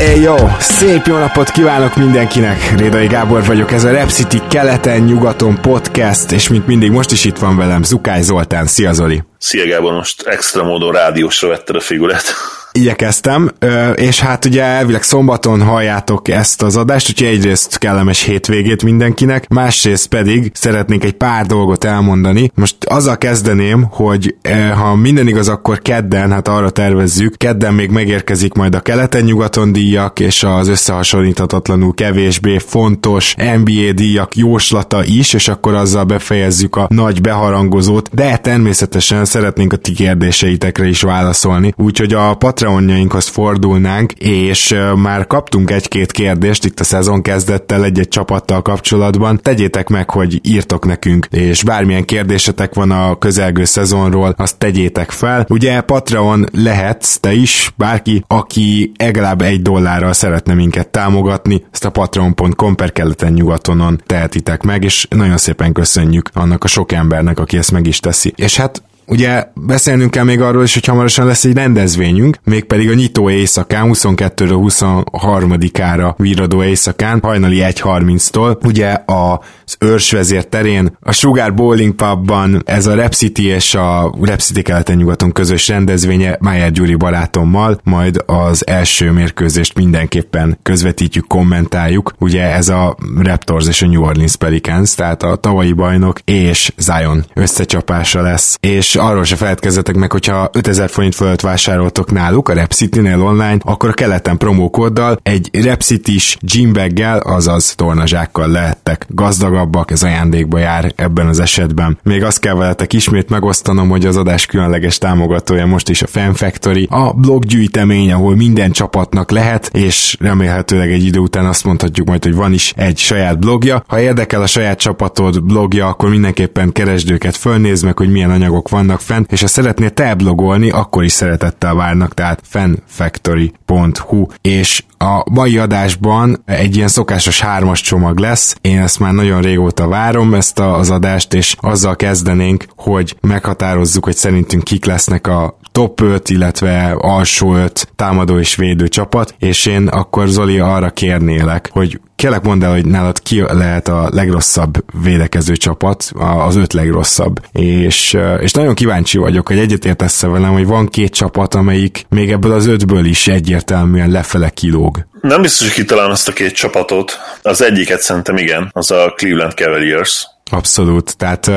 Hey jó, szép jó napot kívánok mindenkinek! Rédai Gábor vagyok, ez a Rep City keleten-nyugaton podcast, és mint mindig most is itt van velem Zukály Zoltán. Szia Zoli! Szia Gábor, most extra módon rádiósra vetted a figurát. Igyekeztem, és hát ugye elvileg szombaton halljátok ezt az adást, úgyhogy egyrészt kellemes hétvégét mindenkinek, másrészt pedig szeretnék egy pár dolgot elmondani. Most azzal kezdeném, hogy ha minden igaz, akkor kedden, hát arra tervezzük, kedden még megérkezik majd a keleten-nyugaton díjak, és az összehasonlíthatatlanul kevésbé fontos NBA díjak jóslata is, és akkor azzal befejezzük a nagy beharangozót, de természetesen szeretnénk a ti kérdéseitekre is válaszolni, úgyhogy a Patreonjainkhoz fordulnánk, és már kaptunk egy-két kérdést itt a szezon kezdettel egy-egy csapattal kapcsolatban. Tegyétek meg, hogy írtok nekünk, és bármilyen kérdésetek van a közelgő szezonról, azt tegyétek fel. Ugye Patreon lehetsz te is, bárki, aki legalább egy dollárral szeretne minket támogatni, ezt a patreon.com per keleten nyugatonon tehetitek meg, és nagyon szépen köszönjük annak a sok embernek, aki ezt meg is teszi. És hát Ugye beszélnünk kell még arról is, hogy hamarosan lesz egy rendezvényünk, mégpedig a nyitó éjszakán, 22-ről 23-ára víradó éjszakán, hajnali 1.30-tól, ugye az őrsvezér terén, a Sugar Bowling Pubban ez a Rep City és a Rep City keleten-nyugaton közös rendezvénye Májer Gyuri barátommal, majd az első mérkőzést mindenképpen közvetítjük, kommentáljuk. Ugye ez a Raptors és a New Orleans Pelicans, tehát a tavalyi bajnok és Zion összecsapása lesz, és arról se feledkezzetek meg, hogyha 5000 forint fölött vásároltok náluk a Repcity-nél online, akkor a keleten promókóddal egy Repcity-s gymbaggel, azaz tornazsákkal lehettek gazdagabbak, ez ajándékba jár ebben az esetben. Még azt kell veletek ismét megosztanom, hogy az adás különleges támogatója most is a Fan Factory, a bloggyűjtemény, ahol minden csapatnak lehet, és remélhetőleg egy idő után azt mondhatjuk majd, hogy van is egy saját blogja. Ha érdekel a saját csapatod blogja, akkor mindenképpen keresd őket, fölnézd meg, hogy milyen anyagok vannak vannak fent, és ha szeretnél te blogolni, akkor is szeretettel várnak, tehát fanfactory.hu, és a mai adásban egy ilyen szokásos hármas csomag lesz. Én ezt már nagyon régóta várom, ezt az adást, és azzal kezdenénk, hogy meghatározzuk, hogy szerintünk kik lesznek a top 5, illetve alsó 5 támadó és védő csapat, és én akkor Zoli arra kérnélek, hogy kérlek mondd el, hogy nálad ki lehet a legrosszabb védekező csapat, az öt legrosszabb. És, és nagyon kíváncsi vagyok, hogy egyetértesz velem, hogy van két csapat, amelyik még ebből az ötből is egyértelműen lefele kilóg. Nem biztos, hogy kitalálom azt a két csapatot. Az egyiket szerintem igen, az a Cleveland Cavaliers. Abszolút, tehát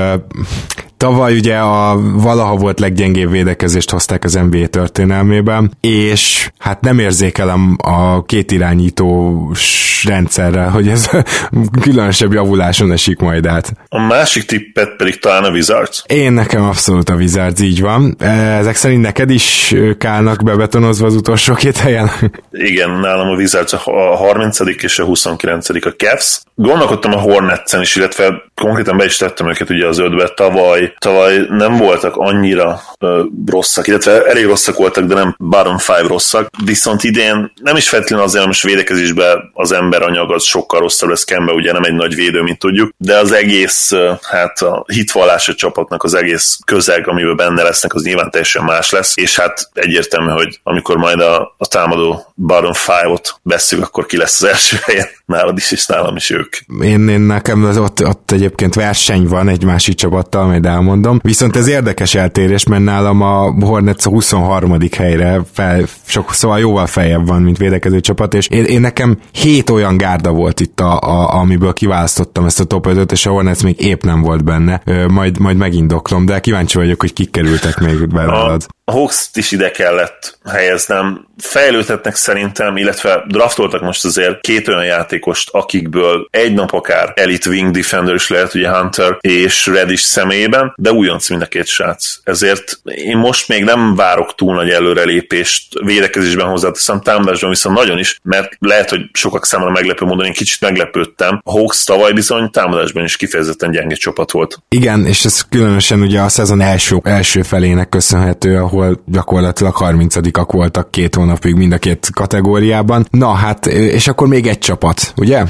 tavaly ugye a valaha volt leggyengébb védekezést hozták az NBA történelmében, és hát nem érzékelem a két irányítós rendszerrel, hogy ez különösebb javuláson esik majd át. A másik tippet pedig talán a Wizards? Én nekem abszolút a Wizards, így van. Ezek szerint neked is kálnak bebetonozva az utolsó két helyen? Igen, nálam a Wizards a 30. és a 29. a Cavs. Gondolkodtam a Hornetsen is, illetve konkrétan be is tettem őket ugye az ötbe. Tavaly, tavaly nem voltak annyira uh, rosszak, illetve elég rosszak voltak, de nem bottom five rosszak. Viszont idén nem is feltétlenül azért, most védekezésben az emberanyag az sokkal rosszabb lesz Kembe, ugye nem egy nagy védő, mint tudjuk, de az egész, hát a hitvallás a csapatnak az egész közeg, amiben benne lesznek, az nyilván teljesen más lesz, és hát egyértelmű, hogy amikor majd a, a támadó bottom five-ot veszük, akkor ki lesz az első helyen. Nálad is, és nálam is ők. Én, én nekem az ott, ott egyébként verseny van egy másik csapattal, majd elmondom. Viszont ez érdekes eltérés, mert nálam a Hornets a 23. helyre fel, sok, szóval jóval feljebb van, mint védekező csapat, és én, én nekem hét olyan gárda volt itt, a, a, amiből kiválasztottam ezt a top 5 és a Hornets még épp nem volt benne. Ö, majd, majd megindoklom, de kíváncsi vagyok, hogy kik kerültek még belőled. A hawks is ide kellett helyeznem. Fejlődhetnek szerintem, illetve draftoltak most azért két olyan játékost, akikből egy nap akár Elite Wing Defender is lehet, ugye Hunter és Reddish személyében, de újonc mind a két srác. Ezért én most még nem várok túl nagy előrelépést védekezésben hozzáteszem, támadásban viszont nagyon is, mert lehet, hogy sokak számára meglepő módon én kicsit meglepődtem. A Hawks tavaly bizony támadásban is kifejezetten gyenge csapat volt. Igen, és ez különösen ugye a szezon első, első felének köszönhető, ahol gyakorlatilag 30-ak voltak két hónapig mind a két kategóriában. Na hát, és akkor még egy csapat, ugye?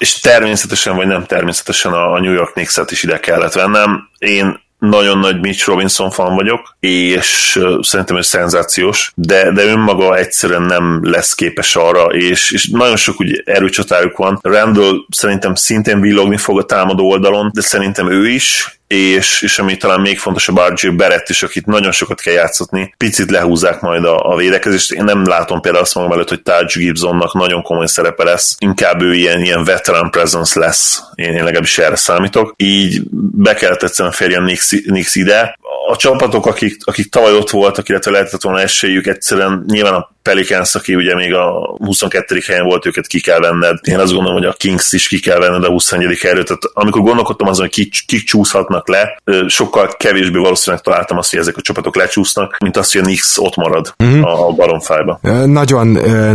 És természetesen, vagy nem természetesen a New York Knicks-et is ide kellett vennem. Én nagyon nagy Mitch Robinson fan vagyok, és szerintem ez szenzációs, de, de önmaga egyszerűen nem lesz képes arra, és, és nagyon sok úgy erőcsatáruk van. Randall szerintem szintén villogni fog a támadó oldalon, de szerintem ő is, és, és ami talán még fontosabb, RJ Barrett is, akit nagyon sokat kell játszatni, picit lehúzzák majd a, a védekezést. Én nem látom például azt magam előtt, hogy Taj Gibsonnak nagyon komoly szerepe lesz, inkább ő ilyen, ilyen veteran presence lesz, én, én legalábbis erre számítok. Így be kellett egyszerűen férjen Nix, Nix ide. A csapatok, akik, akik tavaly ott voltak, illetve lehetett volna esélyük, egyszerűen nyilván a Pelicans, aki ugye még a 22. helyen volt, őket ki kell venned. Én azt gondolom, hogy a Kings is ki kell venned a 21. helyről. Tehát amikor gondolkodtam azon, hogy kik, kik csúszhatnak le, sokkal kevésbé valószínűleg találtam azt, hogy ezek a csapatok lecsúsznak, mint azt, hogy a Knicks ott marad uh-huh. a Bottom five Nagyon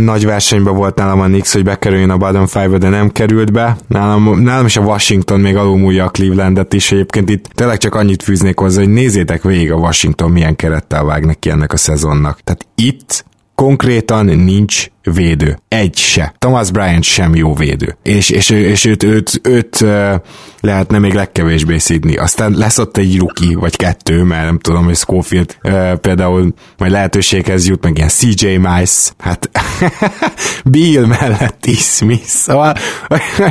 nagy versenyben volt nálam a Knicks, hogy bekerüljön a Bottom five de nem került be. Nálam, nálam is a Washington még alulmúlja a Clevelandet is. Egyébként itt tényleg csak annyit fűznék hozzá, hogy nézzétek végig a Washington milyen kerettel vág neki ennek a szezonnak. Tehát itt konkrétan nincs védő. Egy se. Thomas Bryant sem jó védő. És, és, és őt, őt, őt lehetne még legkevésbé szidni. Aztán lesz ott egy ruki, vagy kettő, mert nem tudom, hogy Schofield például majd lehetőséghez jut, meg ilyen CJ Mice, hát Bill mellett is Smith, szóval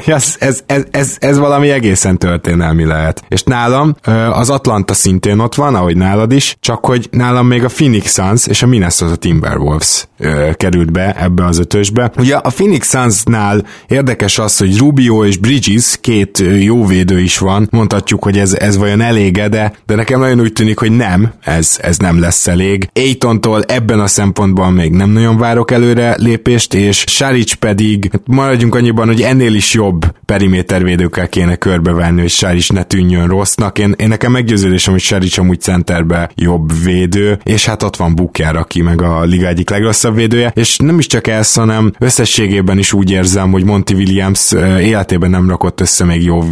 ez, ez, ez, ez, ez valami egészen történelmi lehet. És nálam az Atlanta szintén ott van, ahogy nálad is, csak hogy nálam még a Phoenix Suns és a Minnesota Timberwolves került be ebbe az ötösbe. Ugye a Phoenix Sunsnál érdekes az, hogy Rubio és Bridges két jó védő is van, mondhatjuk, hogy ez, ez vajon elége, de, de nekem nagyon úgy tűnik, hogy nem, ez, ez nem lesz elég. Aiton-tól ebben a szempontban még nem nagyon várok előre lépést, és Saric pedig, hát maradjunk annyiban, hogy ennél is jobb perimétervédőkkel kéne körbevenni, hogy Saric ne tűnjön rossznak. Én, én nekem meggyőződésem, hogy Saric amúgy centerbe jobb védő, és hát ott van Booker, aki meg a liga egyik legrosszabb védője, és nem is csak ez, hanem összességében is úgy érzem, hogy Monty Williams életében nem rakott össze még jó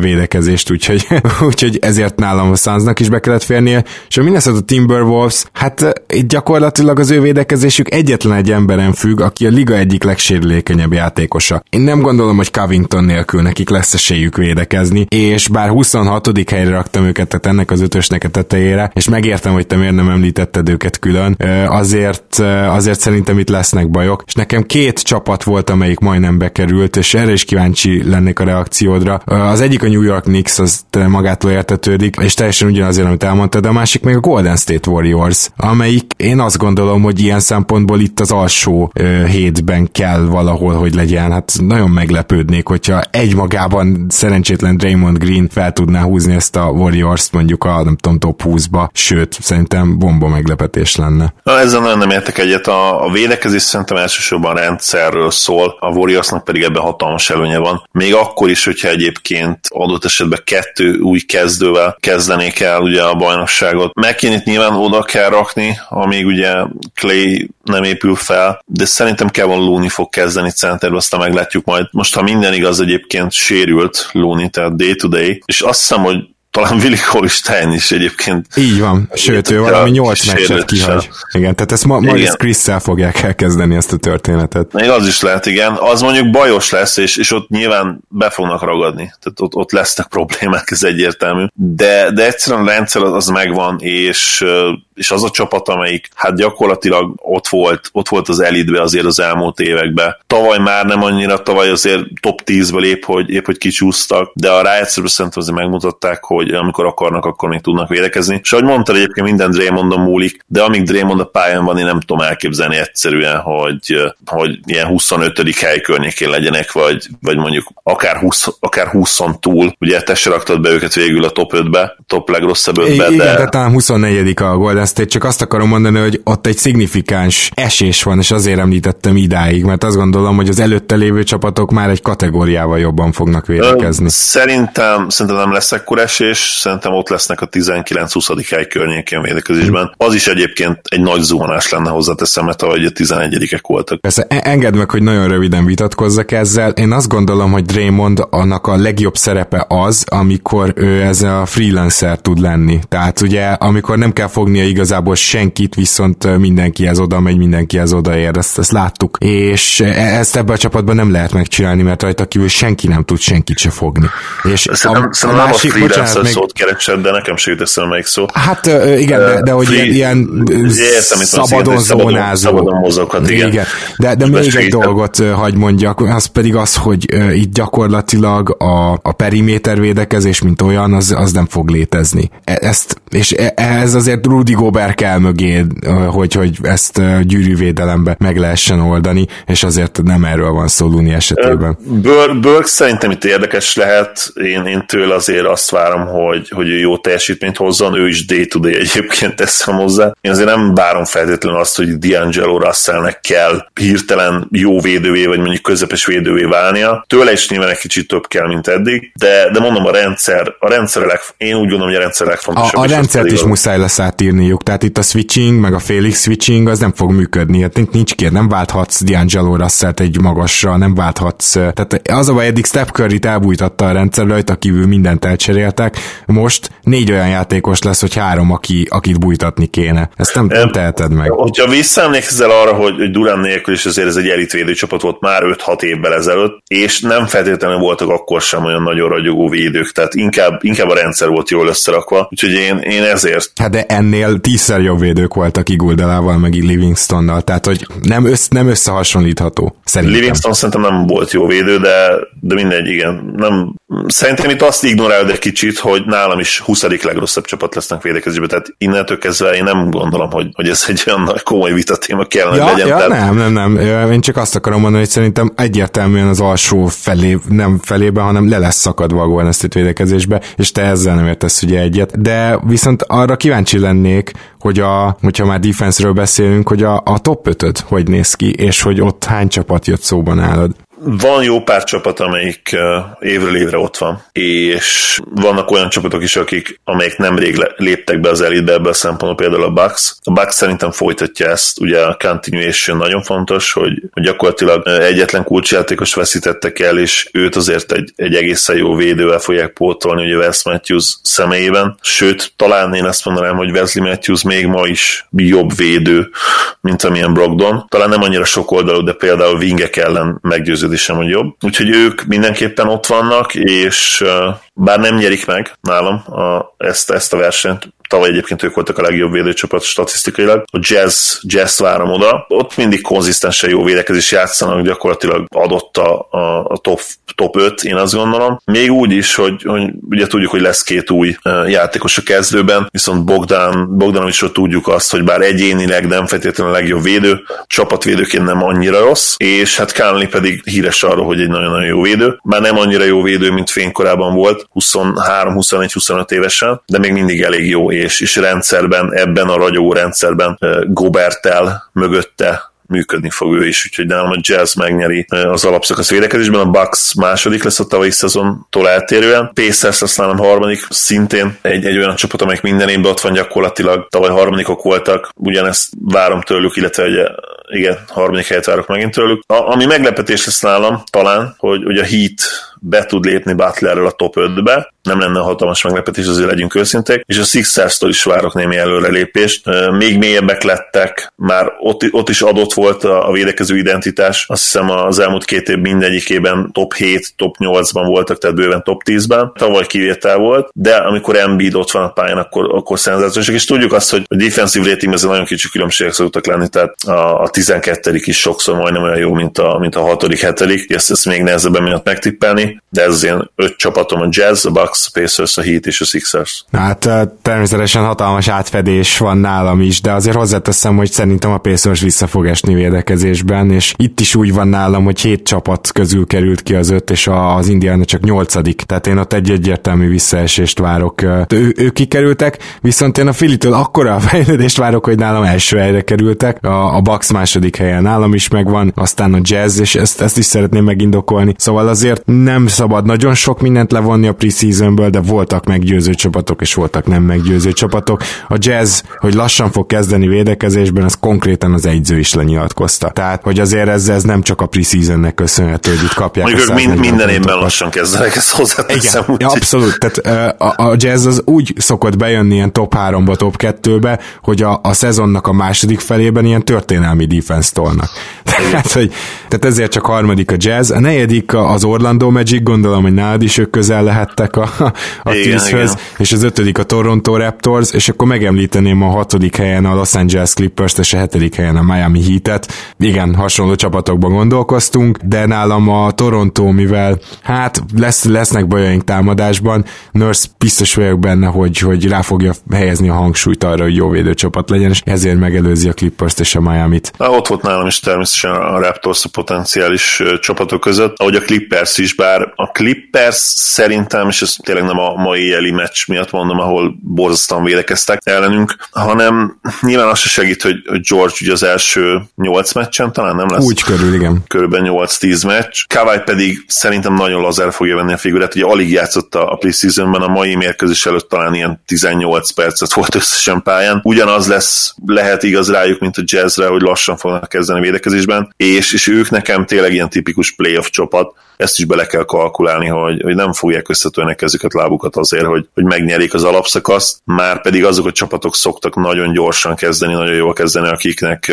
védekezést, úgyhogy, úgyhogy ezért nálam a Sunsnak is be kellett férnie, és a Minnesota Timberwolves, hát gyakorlatilag az ő védekezésük egyetlen egy emberen függ, aki a liga egyik legsérülékenyebb játékosa. Én nem gondolom, hogy Covington nélkül nekik lesz esélyük védekezni, és bár 26. helyre raktam őket, tehát ennek az ötösnek a tetejére, és megértem, hogy te miért nem említetted őket külön, azért, azért szerintem itt lesznek bajok, és nekem két csapat volt, amelyik majdnem bekerült, és erre is kíváncsi lennék a reakciódra. Az egyik a New York Knicks, az magától értetődik, és teljesen ugyanazért, amit elmondtad, de a másik meg a Golden State Warriors, amelyik én azt gondolom, hogy ilyen szempontból itt az alsó hétben kell valahol, hogy legyen. Hát nagyon meglepődnék, hogyha egymagában szerencsétlen Draymond Green fel tudná húzni ezt a Warriors-t mondjuk a nem tudom, top 20-ba, sőt, szerintem bomba meglepetés lenne. Na, ezzel nagyon nem értek egyet. A, a védekezés szerintem elsősorban rendszerről szól, a Warriorsnak pedig ebben hatalmas előnye van. Még akkor is, hogyha egyébként adott esetben kettő új kezdővel kezdenék el ugye a bajnokságot. Megkínit nyilván oda kell rakni, amíg ugye Clay nem épül fel, de szerintem Kevin Looney fog kezdeni centerbe, aztán meglátjuk majd. Most, ha minden igaz, egyébként sérült Looney, tehát day to day, és azt hiszem, hogy talán Willi Holstein is egyébként. Így van, sőt, ő valami nyolc meccset kihagy. Igen, tehát ezt ma, ma is Chris-szel fogják elkezdeni ezt a történetet. Még az is lehet, igen. Az mondjuk bajos lesz, és, és ott nyilván be fognak ragadni. Tehát ott, ott lesznek problémák, ez egyértelmű. De, de egyszerűen a rendszer az, az megvan, és és az a csapat, amelyik hát gyakorlatilag ott volt, ott volt az elitbe azért az elmúlt években. Tavaly már nem annyira, tavaly azért top 10-ből épp, hogy, épp, hogy kicsúsztak, de a rájegyszerűen szerintem azért megmutatták, hogy hogy amikor akarnak, akkor még tudnak védekezni. És ahogy mondtad, egyébként minden Draymondon múlik, de amíg Draymond a pályán van, én nem tudom elképzelni egyszerűen, hogy, hogy ilyen 25. hely környékén legyenek, vagy, vagy mondjuk akár 20, akár 20 túl. Ugye te se raktad be őket végül a top 5-be, top legrosszabb 5-be, igen, de... Igen, talán 24 a Golden State, csak azt akarom mondani, hogy ott egy szignifikáns esés van, és azért említettem idáig, mert azt gondolom, hogy az előtte lévő csapatok már egy kategóriával jobban fognak védekezni. Szerintem, szerintem nem lesz ekkor esés, szerintem ott lesznek a 19-20. hely környékén védekezésben. Az is egyébként egy nagy zuhanás lenne hozzáteszem, mert ahogy a 11-ek voltak. Persze, e- engedd meg, hogy nagyon röviden vitatkozzak ezzel. Én azt gondolom, hogy Draymond annak a legjobb szerepe az, amikor ő ez a freelancer tud lenni. Tehát ugye, amikor nem kell fognia igazából senkit, viszont mindenkihez oda megy, mindenkihez odaér, ezt, ezt láttuk. És e- ezt ebbe a csapatban nem lehet megcsinálni, mert rajta kívül senki nem tud senkit se fogni. És szerintem, a, szerintem a másik, nem a freelancer még... szót keresed, de nekem sem jut eszembe melyik szó. Hát igen, de, de hogy Free... ilyen, ilyen értem, szabadon zónázó. Szabadon mozoghat, igen. igen. De, de még egy dolgot hagy mondjak, az pedig az, hogy itt gyakorlatilag a, a periméter védekezés, mint olyan, az, az nem fog létezni. E, ezt, és e, ez azért Rudy Gobert kell mögé, hogy, hogy ezt gyűrűvédelembe meg lehessen oldani, és azért nem erről van szó Luni esetében. Burke szerintem itt érdekes lehet, én, én tőle azért azt várom, hogy, hogy ő jó teljesítményt hozzon, ő is day-to-day egyébként teszem hozzá. Én azért nem várom feltétlenül azt, hogy D'Angelo Russellnek kell hirtelen jó védővé, vagy mondjuk közepes védővé válnia. Tőle is nyilván egy kicsit több kell, mint eddig, de, de mondom, a rendszer, a rendszer leg, én úgy gondolom, hogy a rendszer legfontosabb. A, a rendszert is muszáj lesz átírniuk, tehát itt a switching, meg a félig switching, az nem fog működni. Hát nincs kér, nem válthatsz D'Angelo Russell egy magasra, nem válthatsz. Tehát az a baj, eddig Steph Curry-t elbújtatta a rendszer, rajta kívül mindent elcseréltek. Most négy olyan játékos lesz, hogy három, aki, akit bújtatni kéne. Ezt nem, nem teheted meg. Hogyha visszaemlékszel arra, hogy, hogy Durán nélkül is azért ez egy elitvédő csapat volt már 5-6 évvel ezelőtt, és nem feltétlenül voltak akkor sem olyan nagyon ragyogó védők, tehát inkább, inkább a rendszer volt jól összerakva, úgyhogy én, én ezért. Hát de ennél tízszer jobb védők voltak Iguldelával, meg Livingstonnal, tehát hogy nem, össz, nem összehasonlítható. Szerintem. Livingston szerintem nem volt jó védő, de, de mindegy, igen. Nem, szerintem itt azt ignorálod egy kicsit, hogy nálam is 20. legrosszabb csapat lesznek védekezésben, tehát innentől kezdve én nem gondolom, hogy, hogy ez egy olyan nagy komoly vitatéma kellene, ja, hogy legyen. Ja, tehát... nem, nem, nem. Én csak azt akarom mondani, hogy szerintem egyértelműen az alsó felé, nem felébe, hanem le lesz szakadva a Golden State védekezésbe, és te ezzel nem értesz ugye egyet. De viszont arra kíváncsi lennék, hogy a, hogyha már defense-ről beszélünk, hogy a, a top 5 hogy néz ki, és hogy ott hány csapat jött szóban nálad van jó pár csapat, amelyik évről évre ott van, és vannak olyan csapatok is, akik, amelyek nemrég léptek be az elitbe ebből a szempontból, például a Bucks. A Bucks szerintem folytatja ezt, ugye a continuation nagyon fontos, hogy, gyakorlatilag egyetlen kulcsjátékos veszítettek el, és őt azért egy, egy egészen jó védővel fogják pótolni, ugye Wes Matthews személyében. Sőt, talán én azt mondanám, hogy Wesley Matthews még ma is jobb védő, mint amilyen Brogdon. Talán nem annyira sok oldalú, de például Vingek ellen meggyőző meggyőződésem, hogy jobb. Úgyhogy ők mindenképpen ott vannak, és bár nem nyerik meg nálam a, ezt, ezt a versenyt, tavaly egyébként ők voltak a legjobb védőcsapat statisztikailag. A jazz, jazz várom oda. Ott mindig konzisztensen jó védekezés játszanak, gyakorlatilag adott a, a, a top, top 5, én azt gondolom. Még úgy is, hogy, hogy ugye tudjuk, hogy lesz két új játékos a kezdőben, viszont Bogdan, Bogdanovicsról tudjuk azt, hogy bár egyénileg nem feltétlenül a legjobb védő, csapatvédőként nem annyira rossz, és hát Kánli pedig híres arról, hogy egy nagyon-nagyon jó védő. Már nem annyira jó védő, mint fénykorában volt, 23, 21, 25 évesen, de még mindig elég jó, és, és rendszerben, ebben a ragyogó rendszerben Gobertel mögötte működni fog ő is, úgyhogy nálam a Jazz megnyeri az alapszakasz védekezésben, a Bucks második lesz a tavalyi szezontól eltérően, Pacers lesz nálam harmadik, szintén egy, egy olyan csapat, amelyik minden évben ott van gyakorlatilag, tavaly harmadikok voltak, ugyanezt várom tőlük, illetve ugye igen, harmadik helyet várok megint tőlük. A, ami meglepetés lesz nálam talán, hogy, hogy a Heat be tud lépni Butlerrel a top 5-be, nem lenne hatalmas meglepetés, azért legyünk őszinték, és a Sixers-től is várok némi előrelépést. Még mélyebbek lettek, már ott, ott is adott volt a, védekező identitás, azt hiszem az elmúlt két év mindegyikében top 7, top 8-ban voltak, tehát bőven top 10-ben. Tavaly kivétel volt, de amikor Embiid ott van a pályán, akkor, akkor szenzációsak, és tudjuk azt, hogy a defensive rating ez nagyon kicsi különbségek szoktak lenni, tehát a, a 12 is sokszor majdnem olyan jó, mint a, mint a 6 7 ezt, ezt még nehezebben miatt megtippelni de ez az én öt csapatom, a Jazz, a Bucks, a Pacers, a Heat és a Sixers. Hát természetesen hatalmas átfedés van nálam is, de azért hozzáteszem, hogy szerintem a Pacers vissza fog esni védekezésben, és itt is úgy van nálam, hogy hét csapat közül került ki az öt, és az Indiana csak nyolcadik, tehát én ott egy egyértelmű visszaesést várok. Ő, ők kikerültek, viszont én a Filitől akkora fejlődést várok, hogy nálam első helyre kerültek, a, a Bucks második helyen nálam is megvan, aztán a Jazz, és ezt, ezt is szeretném megindokolni. Szóval azért nem szabad nagyon sok mindent levonni a preseasonből, de voltak meggyőző csapatok, és voltak nem meggyőző csapatok. A Jazz, hogy lassan fog kezdeni védekezésben, az konkrétan az egyző is lenyilatkozta. Tehát, hogy azért ez, ez nem csak a preseasonnek köszönhető, hogy itt kapják. Mondjuk mind, minden évben lassan kezdenek, ezt hozzáteszem. Igen, úgy, abszolút. Tehát a, a Jazz az úgy szokott bejönni ilyen top 3-ba, top 2-be, hogy a, a szezonnak a második felében ilyen történelmi defense tolnak. Tehát, hogy, tehát ezért csak harmadik a Jazz. A negyedik az Orlando Magic, gondolom, hogy nálad is ők közel lehettek a, a tízhöz, és az ötödik a Toronto Raptors, és akkor megemlíteném a hatodik helyen a Los Angeles Clippers, és a hetedik helyen a Miami Heat-et. Igen, hasonló csapatokban gondolkoztunk, de nálam a Toronto, mivel hát lesz, lesznek bajaink támadásban, Nurse biztos vagyok benne, hogy, hogy rá fogja helyezni a hangsúlyt arra, hogy jó védőcsapat legyen, és ezért megelőzi a Clippers-t és a Miami-t. Na, ott volt nálam is természetesen a Raptors a potenciális csapatok között, ahogy a Clippers is, bár a Clippers szerintem, és ez tényleg nem a mai éjjeli meccs miatt mondom, ahol borzasztóan védekeztek ellenünk, hanem nyilván az se segít, hogy George ugye az első 8 meccsen talán nem lesz. Úgy körül, igen. Körülbelül 8-10 meccs. Kawai pedig szerintem nagyon lazár fogja venni a figurát, ugye alig játszott a preseasonben, a mai mérkőzés előtt talán ilyen 18 percet volt összesen pályán. Ugyanaz lesz, lehet igaz rájuk, mint a jazzre, hogy lassan fognak kezdeni védekezésben, és, és ők nekem tényleg ilyen tipikus playoff csapat, ezt is bele kell kalkulálni, hogy, hogy nem fogják összetörni kezüket, lábukat azért, hogy, hogy megnyerik az alapszakaszt, már pedig azok a csapatok szoktak nagyon gyorsan kezdeni, nagyon jól kezdeni, akiknek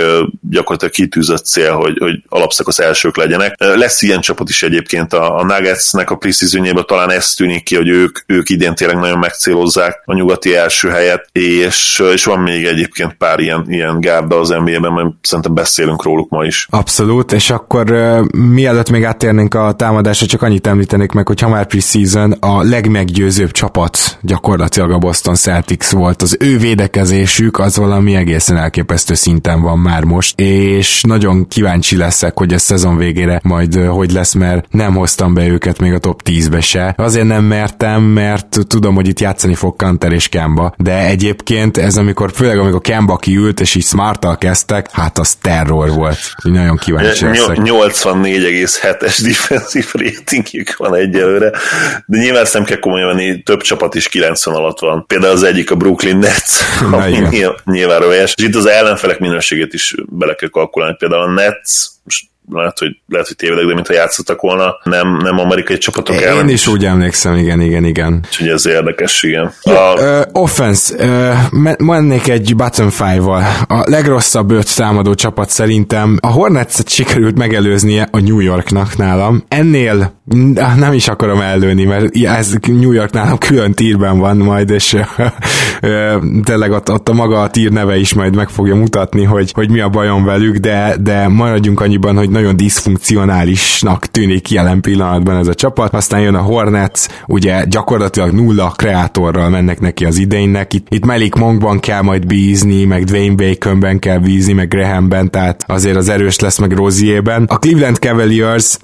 gyakorlatilag kitűzött cél, hogy, hogy alapszakasz elsők legyenek. Lesz ilyen csapat is egyébként a, a Nuggetsnek a preseasonjében talán ez tűnik ki, hogy ők, ők idén tényleg nagyon megcélozzák a nyugati első helyet, és, és van még egyébként pár ilyen, ilyen gárda az NBA-ben, mert szerintem beszélünk róluk ma is. Abszolút, és akkor uh, mielőtt még áttérnénk a támadásra, csak annyit említenék meg, hogy ha már preseason a legmeggyőzőbb csapat gyakorlatilag a Boston Celtics volt. Az ő védekezésük az valami egészen elképesztő szinten van már most, és nagyon kíváncsi leszek, hogy a szezon végére majd hogy lesz, mert nem hoztam be őket még a top 10-be se. Azért nem mertem, mert tudom, hogy itt játszani fog Kanter és Kemba, de egyébként ez amikor, főleg amikor Kemba kiült, és így smarttal kezdtek, hát az terror volt. Nagyon kíváncsi leszek. 84,7-es defensív ratingjük van egyelőre, de nyilván ezt nem kell komolyan venni, több csapat is 90 alatt van. Például az egyik a Brooklyn Nets, ami nyilván, nyilván röves. És itt az ellenfelek minőségét is bele kell kalkulálni. Például a Nets lehet, hogy, lehet, hogy tévedek, de mintha játszottak volna, nem, nem amerikai csapatok Én ellen. Én is úgy emlékszem, igen, igen, igen. Úgyhogy ez érdekes, igen. Jó, a... uh, offense, uh, mennék egy bottom five-val. A legrosszabb öt támadó csapat szerintem a Hornets-et sikerült megelőznie a New Yorknak nálam. Ennél nem is akarom ellőni, mert ez New York nálam külön tírben van majd, és tényleg ott, ott a maga a tír neve is majd meg fogja mutatni, hogy, hogy mi a bajom velük, de, de maradjunk annyiban, hogy nagyon diszfunkcionálisnak tűnik jelen pillanatban ez a csapat. Aztán jön a Hornets, ugye gyakorlatilag nulla kreátorral mennek neki az idénynek. Itt, itt Melik Monkban kell majd bízni, meg Dwayne Baconben kell bízni, meg Grahamben, tehát azért az erős lesz meg Roziében. A Cleveland Cavaliers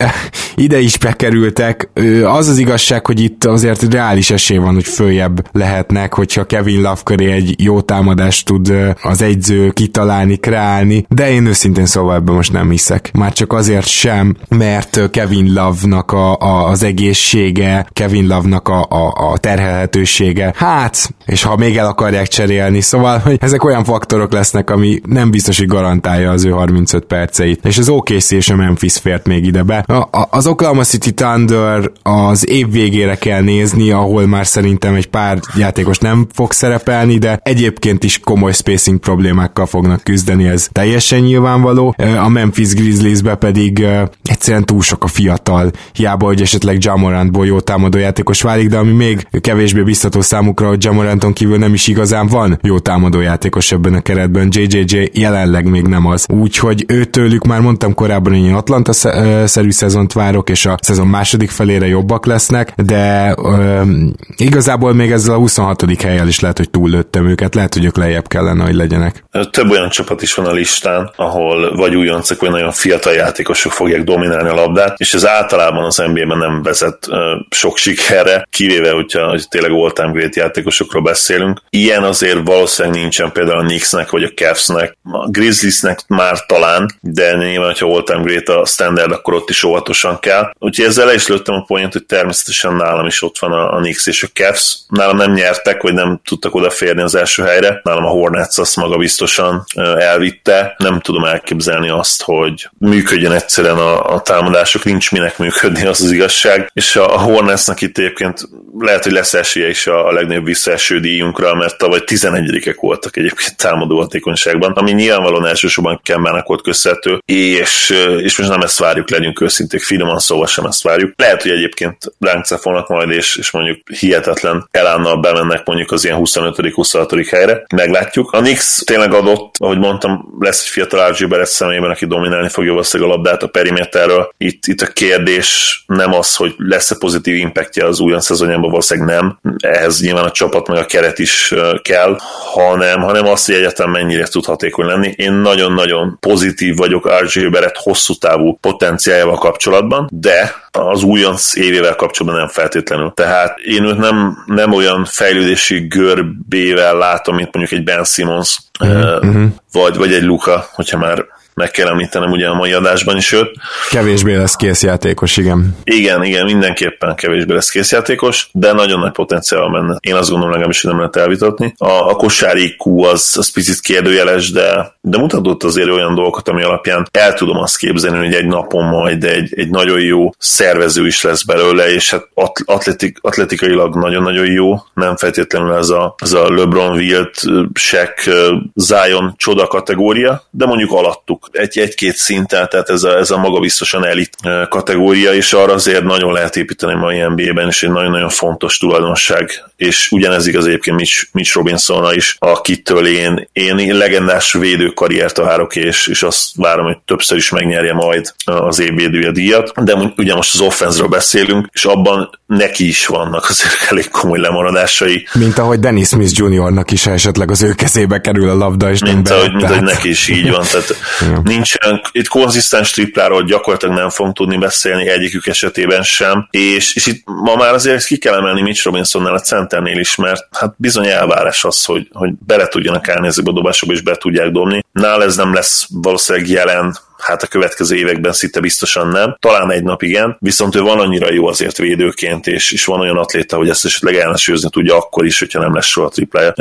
ide is bekerültek. Az az igazság, hogy itt azért reális esély van, hogy följebb lehetnek, hogyha Kevin Love köré egy jó támadást tud az egyző kitalálni, kreálni, de én őszintén szóval ebben most nem hiszek. Már csak azért sem, mert Kevin Love-nak a, a, az egészsége, Kevin Love-nak a, a, a terhelhetősége, hát, és ha még el akarják cserélni, szóval, hogy ezek olyan faktorok lesznek, ami nem biztos, hogy garantálja az ő 35 perceit. És az OKC és a Memphis fért még ide be. A, a, az Oklahoma City Thunder az év végére kell nézni, ahol már szerintem egy pár játékos nem fog szerepelni, de egyébként is komoly spacing problémákkal fognak küzdeni, ez teljesen nyilvánvaló. A Memphis Grizzliesbe pedig uh, egyszerűen túl sok a fiatal, hiába, hogy esetleg Jamorantból jó támadójátékos válik, de ami még kevésbé biztató számukra, hogy Jamoranton kívül nem is igazán van jó támadójátékos ebben a keretben. JJJ jelenleg még nem az. Úgyhogy őtőlük már mondtam korábban, hogy én Atlanta-szerű szezont várok, és a szezon második felére jobbak lesznek, de um, igazából még ezzel a 26. helyel is lehet, hogy túllőttem őket, lehet, hogy ők lejjebb kellene, hogy legyenek. Több olyan csapat is van a listán, ahol vagy újoncok, vagy nagyon fiatal játékosok fogják dominálni a labdát, és ez általában az NBA-ben nem vezet sok sikerre, kivéve, hogyha hogy tényleg all-time great játékosokról beszélünk. Ilyen azért valószínűleg nincsen például a Knicksnek vagy a Cavsnek, a Grizzliesnek már talán, de nyilván, hogyha all-time great a standard, akkor ott is óvatosan kell. Úgyhogy ezzel le is lőttem a point, hogy természetesen nálam is ott van a, a Knicks és a Cavs. Nálam nem nyertek, vagy nem tudtak odaférni az első helyre. Nálam a Hornets azt maga biztosan elvitte. Nem tudom elképzelni azt, hogy működjön egyszerűen a, a támadások, nincs minek működni, az az igazság. És a, a Hornetsnek itt egyébként lehet, hogy lesz esélye is a, a legnagyobb visszaeső díjunkra, mert tavaly 11 voltak egyébként támadó hatékonyságban, ami nyilvánvalóan elsősorban Kemmának volt köszönhető, és, és most nem ezt várjuk, legyünk őszinték, finoman szóval sem ezt várjuk. Lehet, hogy egyébként ránk majd, és, és mondjuk hihetetlen elánnal bemennek mondjuk az ilyen 25.-26. helyre, meglátjuk. A Nix tényleg adott, ahogy mondtam, lesz egy fiatal RG Barrett aki dominálni fogja valószínűleg a labdát a periméterről. Itt, itt a kérdés nem az, hogy lesz-e pozitív impactja az újon szezonjában, valószínűleg nem. Ehhez nyilván a csapat meg a keret is kell, hanem, hanem azt, hogy egyetem mennyire tud hatékony lenni. Én nagyon-nagyon pozitív vagyok RG Barrett hosszú távú potenciájával kapcsolatban, de az újonc évével kapcsolatban nem feltétlenül. Tehát én őt nem, nem olyan fejlődési görbével látom, mint mondjuk egy Ben Simmons, uh-huh. vagy, vagy egy Luka, hogyha már meg kell említenem ugye a mai adásban is őt. Kevésbé lesz készjátékos, igen. Igen, igen, mindenképpen kevésbé lesz készjátékos, de nagyon nagy potenciál menne. Én azt gondolom legalábbis, hogy nem lehet elvitatni. A, a kosári IQ az, az picit kérdőjeles, de, de mutatott azért olyan dolgokat, ami alapján el tudom azt képzelni, hogy egy napon majd egy, egy nagyon jó szervező is lesz belőle, és hát atletik, atletikailag nagyon-nagyon jó, nem feltétlenül ez a, ez a LeBron Wilt, Shaq, Zion csoda kategória, de mondjuk alattuk egy, egy-két szinten, tehát ez a, ez a magabiztosan elit kategória, és arra azért nagyon lehet építeni mai NBA-ben, és egy nagyon-nagyon fontos tulajdonság, és ugyanez igaz egyébként Mitch, Mitch Robinsonra is, akitől én, én legendás védőkarriert várok, és, és azt várom, hogy többször is megnyerje majd az évvédője díjat, de ugye most az offenzről beszélünk, és abban neki is vannak azért elég komoly lemaradásai. Mint ahogy Dennis Smith Jr.-nak is esetleg az ő kezébe kerül a labda, és mint, ahogy, mint tehát... ahogy neki is így van. Tehát nincsen, itt konzisztens tripláról gyakorlatilag nem fogunk tudni beszélni egyikük esetében sem, és, és itt ma már azért ki kell emelni Mitch Robinsonnál a centernél is, mert hát bizony elvárás az, hogy, hogy bele tudjanak állni ezekbe a dobásokba, és be tudják dobni. Nál ez nem lesz valószínűleg jelen hát a következő években szinte biztosan nem. Talán egy nap igen, viszont ő van annyira jó azért védőként, és, és van olyan atléta, hogy ezt esetleg ellensőzni tudja akkor is, hogyha nem lesz soha triplája.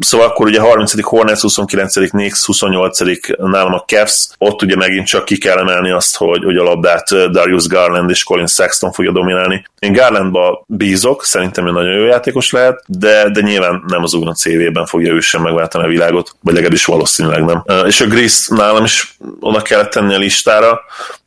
Szóval akkor ugye 30. Hornets, 29. Knicks, 28. nálam a Cavs, ott ugye megint csak ki kell emelni azt, hogy, hogy a labdát Darius Garland és Colin Sexton fogja dominálni. Én Garlandba bízok, szerintem ő nagyon jó játékos lehet, de, de nyilván nem az újonc CV-ben fogja ő sem megváltani a világot, vagy legalábbis valószínűleg nem. És a Gris nálam is oda kellett tenni a listára,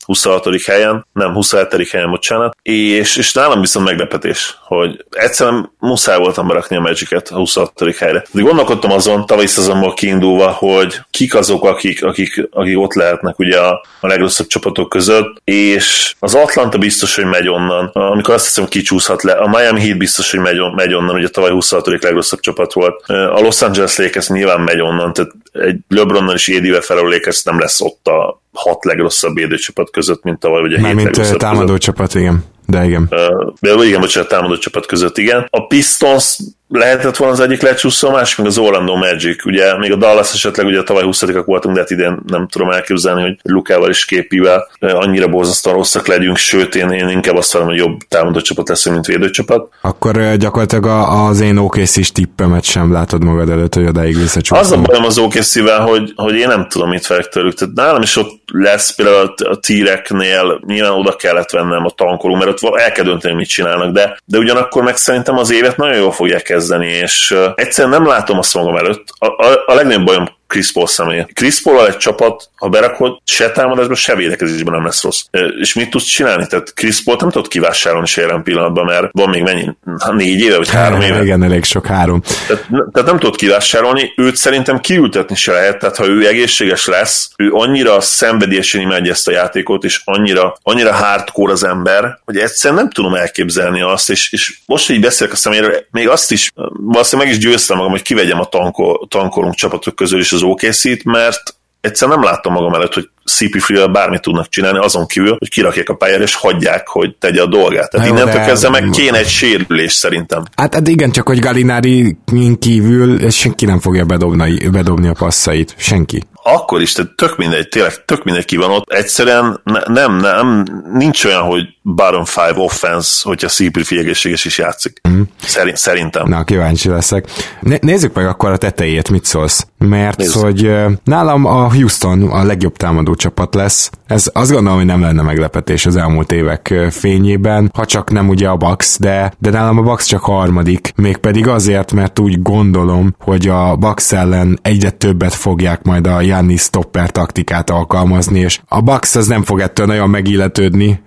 26. helyen, nem 27. helyen, bocsánat, és, és nálam viszont meglepetés, hogy egyszerűen muszáj voltam berakni a Magic-et a 26. helyre. De gondolkodtam azon, tavalyi szezonból kiindulva, hogy kik azok, akik, akik, akik ott lehetnek ugye a, a legrosszabb csapatok között, és az Atlanta biztos, hogy megy onnan. Amikor azt hiszem, kicsúszhat le. A Miami Heat biztos, hogy megy, megy onnan, ugye tavaly 26. legrosszabb csapat volt. A Los Angeles Lakers nyilván megy onnan, tehát egy LeBronnal és Édivel felül Lakers nem lesz ott a hat legrosszabb védőcsapat között, mint tavaly, ugye Már mint támadó között. csapat, igen. De igen. Uh, de igen, bocsánat, támadó csapat között, igen. A Pistons lehetett volna az egyik lecsúszó, a másik meg az Orlando Magic. Ugye még a Dallas esetleg ugye tavaly 20 voltunk, de hát idén nem tudom elképzelni, hogy Lukával és Képivel annyira borzasztóan rosszak legyünk, sőt én, én inkább azt mondom, hogy jobb támadó csapat lesz, mint védőcsapat. Akkor gyakorlatilag az én OKC tippemet sem látod magad előtt, hogy odáig visszacsúszom. Az a bajom az okc hogy, hogy én nem tudom, mit várok tőlük. Tehát nálam is ott lesz például a tíreknél nyilván oda kellett vennem a tankoló, mert ott el kell dönteni, mit csinálnak, de, de ugyanakkor meg szerintem az évet nagyon jól fogják kezdeni, és uh, egyszerűen nem látom azt magam előtt. A, a, a legnagyobb bajom Chris Paul személye. Chris Paul egy csapat, ha berakod, se támadásban, se védekezésben nem lesz rossz. És mit tudsz csinálni? Tehát Chris Paul nem tudod kivásárolni se jelen pillanatban, mert van még mennyi? Négy éve, vagy három éve? Igen, elég sok három. Tehát, tehát nem tudod kivásárolni, őt szerintem kiültetni se lehet, tehát ha ő egészséges lesz, ő annyira szenvedélyesen imádja ezt a játékot, és annyira, annyira hardcore az ember, hogy egyszerűen nem tudom elképzelni azt, és, és most, hogy beszélek a személyről, még azt is, valószínűleg meg is győztem magam, hogy kivegyem a tankol, tankolunk csapatok közül is az okc mert egyszerűen nem láttam magam előtt, hogy CP3-vel bármit tudnak csinálni, azon kívül, hogy kirakják a pályára, és hagyják, hogy tegye a dolgát. Tehát jó, innentől kezdve meg kéne egy sérülés szerintem. Hát, hát igen, csak hogy Galinári kívül senki nem fogja bedobni, bedobni a passzait. Senki akkor is, tehát tök mindegy, tényleg tök mindegy ki van ott. Egyszerűen ne, nem, nem, nincs olyan, hogy bottom five offense, hogyha Szíprifi egészséges is játszik. Mm. Szerint, szerintem. Na, kíváncsi leszek. Né- nézzük meg akkor a tetejét, mit szólsz. Mert Nézzük. hogy nálam a Houston a legjobb támadó csapat lesz. Ez azt gondolom, hogy nem lenne meglepetés az elmúlt évek fényében, ha csak nem ugye a Bucks, de, de nálam a Bucks csak harmadik, mégpedig azért, mert úgy gondolom, hogy a Bucks ellen egyre többet fogják majd a Giannis stopper taktikát alkalmazni, és a Bucks az nem fog ettől nagyon megilletődni,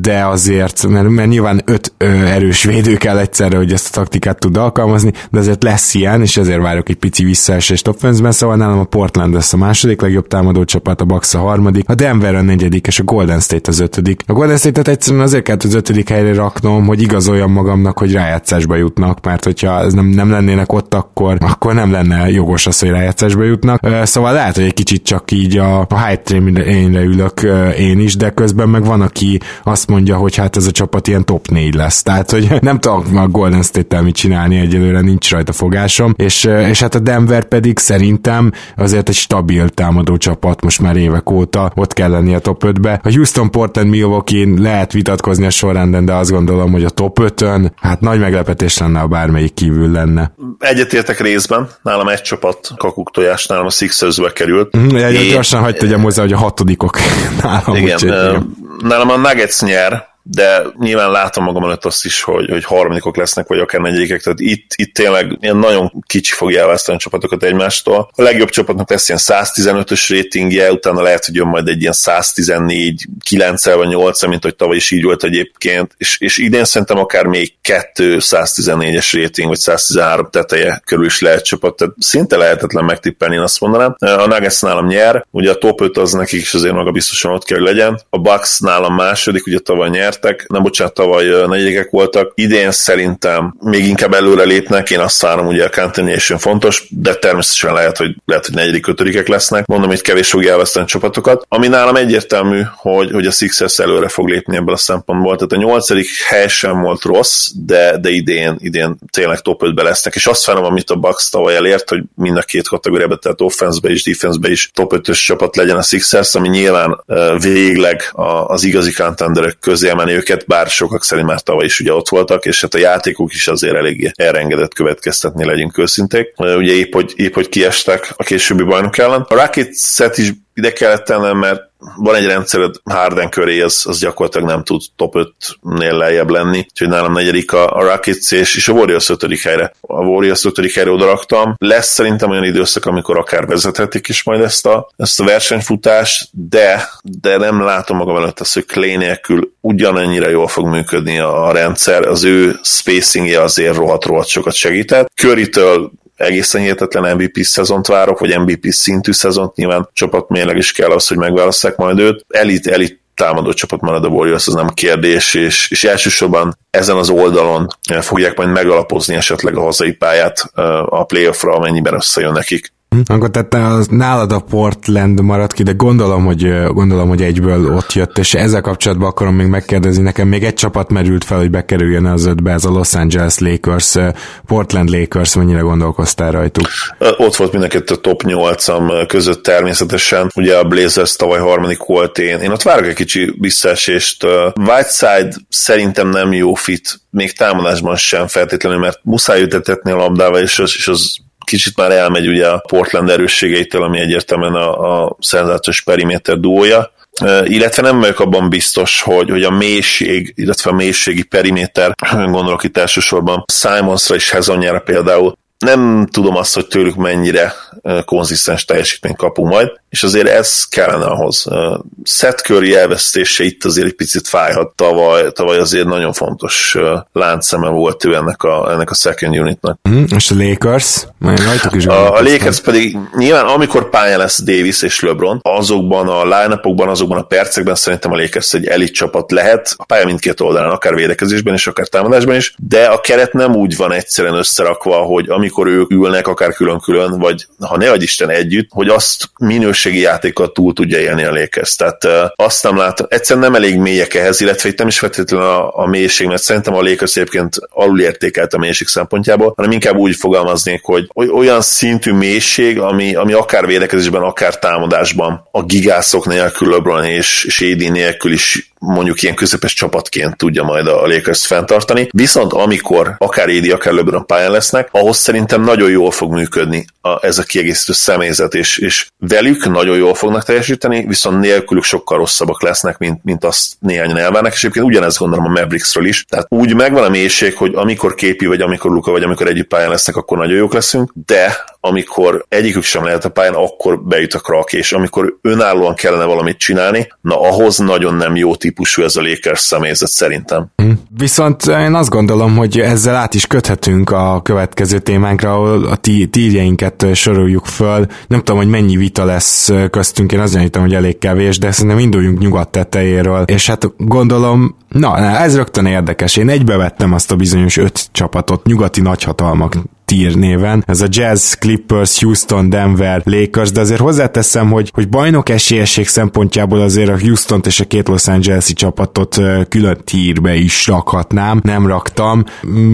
de azért, mert, mert nyilván öt erős védő kell egyszerre, hogy ezt a taktikát tud alkalmazni, de azért lesz ilyen, és ezért várok egy pici visszaesést offense szóval nálam a Portland lesz a második legjobb támadó csapat, a Bucks a harmadik, a Denver a negyedik, és a Golden State az ötödik. A Golden State-et egyszerűen azért kellett az ötödik helyre raknom, hogy igazoljam magamnak, hogy rájátszásba jutnak, mert hogyha ez nem, nem lennének ott, akkor, akkor nem lenne jogos az, hogy rájátszásba jutnak. Szóval lehet, hogy egy kicsit csak így a, a hype trainre ülök én is, de közben meg van, aki azt mondja, hogy hát ez a csapat ilyen top 4 lesz. Tehát, hogy nem tudok a Golden State-tel mit csinálni, egyelőre nincs rajta fogásom, és, és hát a Denver pedig szerintem azért egy stabil támadó csapat most már évek óta, ott kell lenni a top 5-be. A Houston Portland Milwaukee lehet vitatkozni a sorrenden, de azt gondolom, hogy a top 5-ön, hát nagy meglepetés lenne, ha bármelyik kívül lenne. Egyetértek részben, nálam egy csapat kakuk tojás, nálam a Sixers-be került, Mm, egy gyorsan hagyd tegyem hozzá, hogy a hatodikok nálam. Igen, úgy, nálam a Nuggets nyer, de nyilván látom magam előtt azt is, hogy, hogy harmadikok lesznek, vagy akár negyedikek, tehát itt, itt tényleg ilyen nagyon kicsi fogja elválasztani a csapatokat egymástól. A legjobb csapatnak lesz ilyen 115-ös ratingje, utána lehet, hogy jön majd egy ilyen 114 9 vagy 8 mint hogy tavaly is így volt egyébként, és, és idén szerintem akár még 2 114-es rating, vagy 113 teteje körül is lehet csapat, tehát szinte lehetetlen megtippelni, én azt mondanám. A Nuggets nálam nyer, ugye a top 5 az nekik is azért maga biztosan ott kell, hogy legyen. A Bucks nálam második, ugye tavaly nyer, nyertek, nem bocsánat, tavaly negyedikek voltak. Idén szerintem még inkább előre lépnek, én azt várom, ugye a continuation fontos, de természetesen lehet, hogy lehet, hogy negyedik, ötödikek lesznek. Mondom, hogy kevés fogja elveszteni csapatokat. Ami nálam egyértelmű, hogy, hogy a Sixers előre fog lépni ebből a szempontból. Tehát a nyolcadik hely sem volt rossz, de, de idén, idén tényleg top 5-be lesznek, és azt várom, amit a Bucks tavaly elért, hogy mind a két kategóriában, tehát offense-be és defense-be is top 5-ös csapat legyen a Sixers, ami nyilván végleg az igazi contenderek közé kiemelni őket, bár sokak szerint már tavaly is ugye ott voltak, és hát a játékok is azért eléggé elrengedett következtetni, legyünk őszinték. Ugye épp, hogy, épp, hogy kiestek a későbbi bajnok ellen. A Rockets-et is ide kellett tennem, mert van egy rendszered Harden köré, az, az gyakorlatilag nem tud top 5-nél lejjebb lenni, úgyhogy nálam negyedik a, a Rockets és, és a Warriors 5. helyre. A Warriors 5. helyre odaraktam. Lesz szerintem olyan időszak, amikor akár vezethetik is majd ezt a, ezt a versenyfutást, de, de nem látom magam előtt azt, hogy Clay nélkül ugyanennyire jól fog működni a, a rendszer, az ő spacingje azért rohadt-rohadt sokat segített. Currytől egészen hihetetlen MVP szezont várok, vagy MVP szintű szezont, nyilván csapatmérleg is kell az, hogy megválasszák majd őt. Elit, elit támadó csapat marad a Warriors, az nem kérdés, és, és elsősorban ezen az oldalon fogják majd megalapozni esetleg a hazai pályát a playoffra, amennyiben összejön nekik. Hm? Akkor tehát az, nálad a Portland maradt ki, de gondolom, hogy gondolom, hogy egyből ott jött, és ezzel kapcsolatban akarom még megkérdezni, nekem még egy csapat merült fel, hogy bekerüljön az ötbe, ez a Los Angeles Lakers, Portland Lakers, mennyire gondolkoztál rajtuk? Ott volt mindenkit a top 8 között természetesen, ugye a Blazers tavaly harmadik volt én, én ott várok egy kicsi visszaesést. Whiteside szerintem nem jó fit, még támadásban sem feltétlenül, mert muszáj ütetetni a labdával, és az, és az kicsit már elmegy ugye a Portland erősségeitől, ami egyértelműen a, a szenzációs periméter duója, illetve nem vagyok abban biztos, hogy, hogy a mélység, illetve a mélységi periméter, gondolok itt elsősorban Simonsra és Hezonjára például, nem tudom azt, hogy tőlük mennyire konzisztens teljesítményt kapunk majd, és azért ez kellene ahhoz. Seth Curry elvesztése itt azért egy picit fájhat tavaly, tavaly azért nagyon fontos láncszeme volt ő ennek a, ennek a second unitnak. Mm, és a Lakers? Majd is a, a Lakers pedig nyilván amikor pálya lesz Davis és LeBron, azokban a line azokban a percekben szerintem a Lakers egy elit csapat lehet, a pálya mindkét oldalán, akár védekezésben és akár támadásban is, de a keret nem úgy van egyszerűen összerakva, hogy amikor ők ülnek, akár külön-külön, vagy ha ne adj Isten együtt, hogy azt minőségi játékkal túl tudja élni a Lakers. Tehát azt nem látom, egyszerűen nem elég mélyek ehhez, illetve itt nem is feltétlenül a, a mélység, mert szerintem a Lakers egyébként alulértékelt a mélység szempontjából, hanem inkább úgy fogalmaznék, hogy olyan szintű mélység, ami, ami akár védekezésben, akár támadásban a gigászok nélkül, LeBron és, AD nélkül is mondjuk ilyen közepes csapatként tudja majd a Lakers fenntartani. Viszont amikor akár Édi, akár LeBron pályán lesznek, ahhoz szerintem nagyon jól fog működni a, ez a kiegészítő személyzet, és, és velük nagyon jól fognak teljesíteni, viszont nélkülük sokkal rosszabbak lesznek, mint, mint azt néhányan elvárnak, és egyébként ugyanezt gondolom a Mavericksről is. Tehát úgy megvan a mélység, hogy amikor képi, vagy amikor Luka, vagy amikor együtt pályán lesznek, akkor nagyon jók leszünk, de amikor egyikük sem lehet a pályán, akkor bejut a krak, és amikor önállóan kellene valamit csinálni, na ahhoz nagyon nem jó típusú ez a Lakers személyzet szerintem. Hm. Viszont én azt gondolom, hogy ezzel át is köthetünk a következő témánkra, ahol a tírjeinket soroljuk föl. Nem tudom, hogy mennyi vita lesz köztünk, én azt gyanítom, hogy elég kevés, de szerintem induljunk nyugat tetejéről, és hát gondolom, na, na ez rögtön érdekes. Én egybevettem azt a bizonyos öt csapatot, nyugati nagyhatalmak tier néven. Ez a Jazz, Clippers, Houston, Denver, Lakers, de azért hozzáteszem, hogy, hogy bajnok esélyesség szempontjából azért a houston és a két Los Angeles-i csapatot külön tírbe is rakhatnám, nem raktam.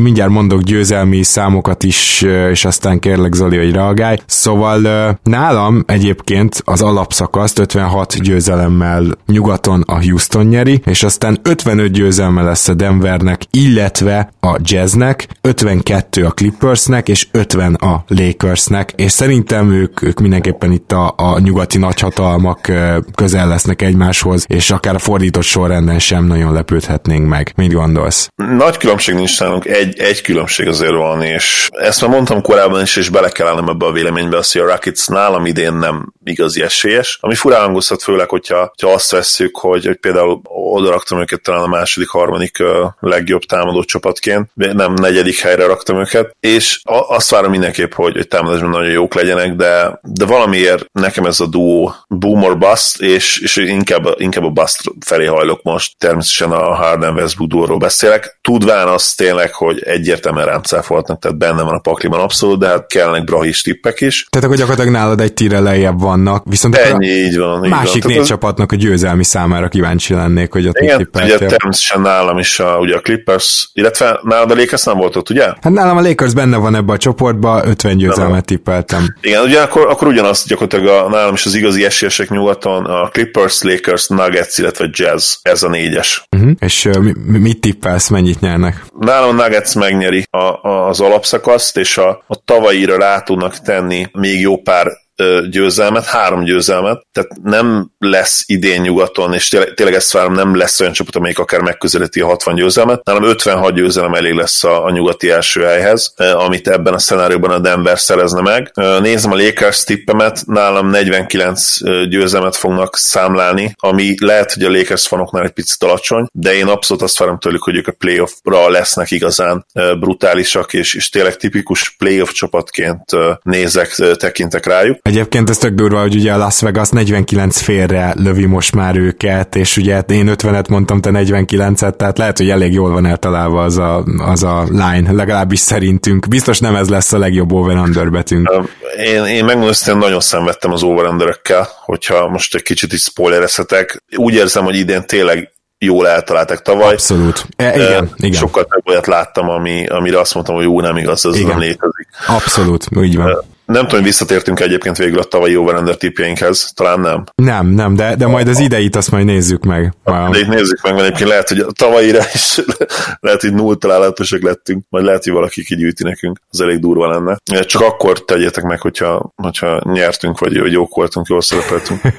Mindjárt mondok győzelmi számokat is, és aztán kérlek Zoli, hogy reagálj. Szóval nálam egyébként az alapszakaszt 56 győzelemmel nyugaton a Houston nyeri, és aztán 55 győzelme lesz a Denvernek, illetve a Jazznek, 52 a Clippersnek, és 50 a Lakersnek, és szerintem ők, ők mindenképpen itt a, a nyugati nagyhatalmak közel lesznek egymáshoz, és akár a fordított sorrenden sem nagyon lepődhetnénk meg. Mit gondolsz? Nagy különbség nincs nálunk, egy, egy különbség azért van, és ezt már mondtam korábban is, és bele kell állnom ebbe a véleménybe, az, hogy a Rockets nálam idén nem igazi esélyes, ami furán hangozhat főleg, hogyha, hogyha azt vesszük, hogy, hogy például oda raktam őket talán a második, harmadik legjobb támadó csapatként, nem negyedik helyre raktam őket, és azt várom mindenképp, hogy, hogy támadásban nagyon jók legyenek, de, de valamiért nekem ez a duó boom or bust, és, és inkább, inkább a bust felé hajlok most. Természetesen a Harden Westbrook duóról beszélek. Tudván azt tényleg, hogy egyértelműen rám cáfolhatnak, tehát benne van a pakliban abszolút, de hát kellnek brahis tippek is. Tehát akkor gyakorlatilag nálad egy tíre lejjebb vannak, viszont Ennyi, így van. Így másik van. négy az... csapatnak a győzelmi számára kíváncsi lennék, hogy ott Igen, ugye természetesen nálam is a, ugye a Clippers, illetve nálad a Lakers nem volt ott, ugye? Hát nálam a Lakers benne van ebbe a csoportba, 50 győzelmet tippeltem. Igen, ugye akkor, ugyanazt gyakorlatilag a, nálam is az igazi esélyesek nyugaton, a Clippers, Lakers, Nuggets, illetve Jazz, ez a négyes. Uh-huh. És uh, mi, mit tippelsz, mennyit nyernek? Nálam a Nuggets megnyeri a, a, az alapszakaszt, és a, a tavaira rá tudnak tenni még jó pár győzelmet, három győzelmet, tehát nem lesz idén nyugaton, és tényleg, tényleg ezt várom, nem lesz olyan csapat, amelyik akár megközelíti a 60 győzelmet. Nálam 56 győzelem elég lesz a, a nyugati első helyhez, amit ebben a szenárióban a Denver szerezne meg. Nézem a Lakers tippemet, nálam 49 győzelmet fognak számlálni, ami lehet, hogy a Lakers fanoknál egy picit alacsony, de én abszolút azt várom tőlük, hogy ők a playoffra lesznek igazán brutálisak, és, és tényleg tipikus playoff csapatként nézek, tekintek rájuk. Egyébként ez tök durva, hogy ugye a Las Vegas 49 félre lövi most már őket, és ugye én 50-et mondtam, te 49-et, tehát lehet, hogy elég jól van eltalálva az a, az a line, legalábbis szerintünk. Biztos nem ez lesz a legjobb over-under betünk. Én, én megmondom, hogy nagyon szenvedtem az over hogyha most egy kicsit is spoilerezhetek. Úgy érzem, hogy idén tényleg jól eltaláltak tavaly. Abszolút. E, igen, igen. Sokkal több olyat láttam, ami, amire azt mondtam, hogy jó, nem igaz, ez igen. nem létezik. Abszolút, úgy van. Nem tudom, hogy visszatértünk egyébként végül a tavalyi over tippjeinkhez, talán nem. Nem, nem, de, de majd az ideit azt majd nézzük meg. De itt nézzük meg, mert egyébként lehet, hogy a tavalyira is lehet, hogy null találatosak lettünk, majd lehet, hogy valaki kigyűjti nekünk, az elég durva lenne. Csak akkor tegyétek meg, hogyha, hogyha nyertünk, vagy, vagy jók voltunk, jól szerepeltünk.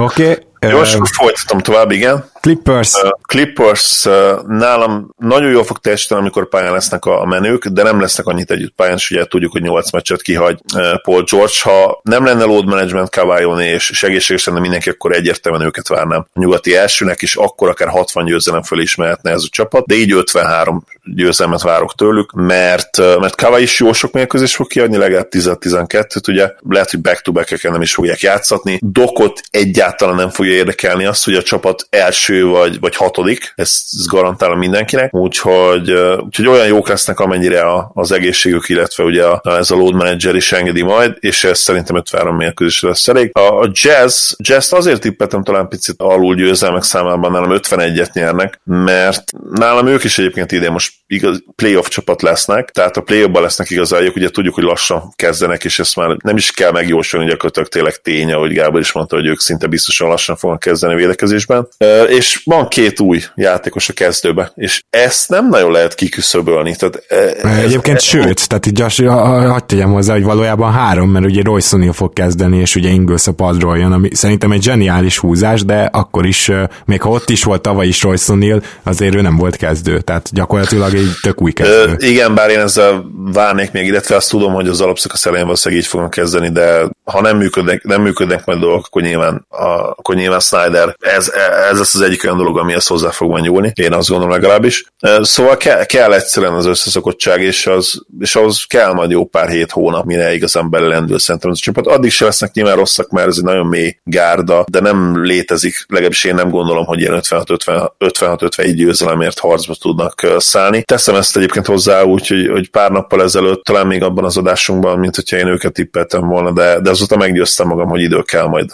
Oké. Okay. Jó, és akkor folytatom tovább, igen. Clippers. Uh, Clippers uh, nálam nagyon jól fog teljesíteni, amikor pályán lesznek a, a menők, de nem lesznek annyit együtt pályán, és ugye tudjuk, hogy 8 meccset kihagy uh, Paul George. Ha nem lenne load management Kawai és segítséges lenne mindenki, akkor egyértelműen őket várnám a nyugati elsőnek, és akkor akár 60 győzelem föl is mehetne ez a csapat, de így 53 győzelmet várok tőlük, mert, mert Kawai is jó sok mérkőzést fog kiadni, legalább 10-12-t, ugye lehet, hogy back-to-back nem is fogják játszatni. Dokot egyáltalán nem fogja érdekelni azt, hogy a csapat első vagy, vagy hatodik, ezt, ezt garantálom mindenkinek, úgyhogy, úgyhogy olyan jók lesznek, amennyire a, az egészségük, illetve ugye a, ez a load manager is engedi majd, és ez szerintem 53 mérkőzés lesz elég. A, a jazz, jazz azért tippeltem talán picit alul győzelmek számában, nálam 51-et nyernek, mert nálam ők is egyébként idén most much igaz, playoff csapat lesznek, tehát a playoffban lesznek igazán ugye tudjuk, hogy lassan kezdenek, és ezt már nem is kell megjósolni, gyakorlatilag tényleg tény, ahogy Gábor is mondta, hogy ők szinte biztosan lassan fognak kezdeni a védekezésben. És van két új játékos a kezdőbe, és ezt nem nagyon lehet kiküszöbölni. Tehát ez, Egyébként ez, sőt, tehát így azt, hagyd tegyem hozzá, hogy valójában három, mert ugye Royce fog kezdeni, és ugye Ingles a padról jön, ami szerintem egy zseniális húzás, de akkor is, még ha ott is volt tavaly is Royce azért ő nem volt kezdő, tehát gyakorlatilag egy tök új kezdő. Igen, bár én ezzel várnék még, illetve azt tudom, hogy az alapszakasz elején valószínűleg így fognak kezdeni, de ha nem működnek, nem működnek majd dolgok, akkor nyilván, a, akkor nyilván Snyder, ez, ez lesz az egyik olyan dolog, amihez hozzá fog majd nyúlni, én azt gondolom legalábbis. Szóval kell, kell egyszerűen az összeszokottság, és, az, és az kell majd jó pár hét hónap, mire igazán belelendül szerintem ez a csapat. Addig se lesznek nyilván rosszak, mert ez egy nagyon mély gárda, de nem létezik, legalábbis én nem gondolom, hogy ilyen 56-51 győzelemért harcba tudnak szállni. Teszem ezt egyébként hozzá úgy, hogy, hogy pár nappal ezelőtt, talán még abban az adásunkban, mint hogyha én őket tippeltem volna, de, de azóta meggyőztem magam, hogy idő kell majd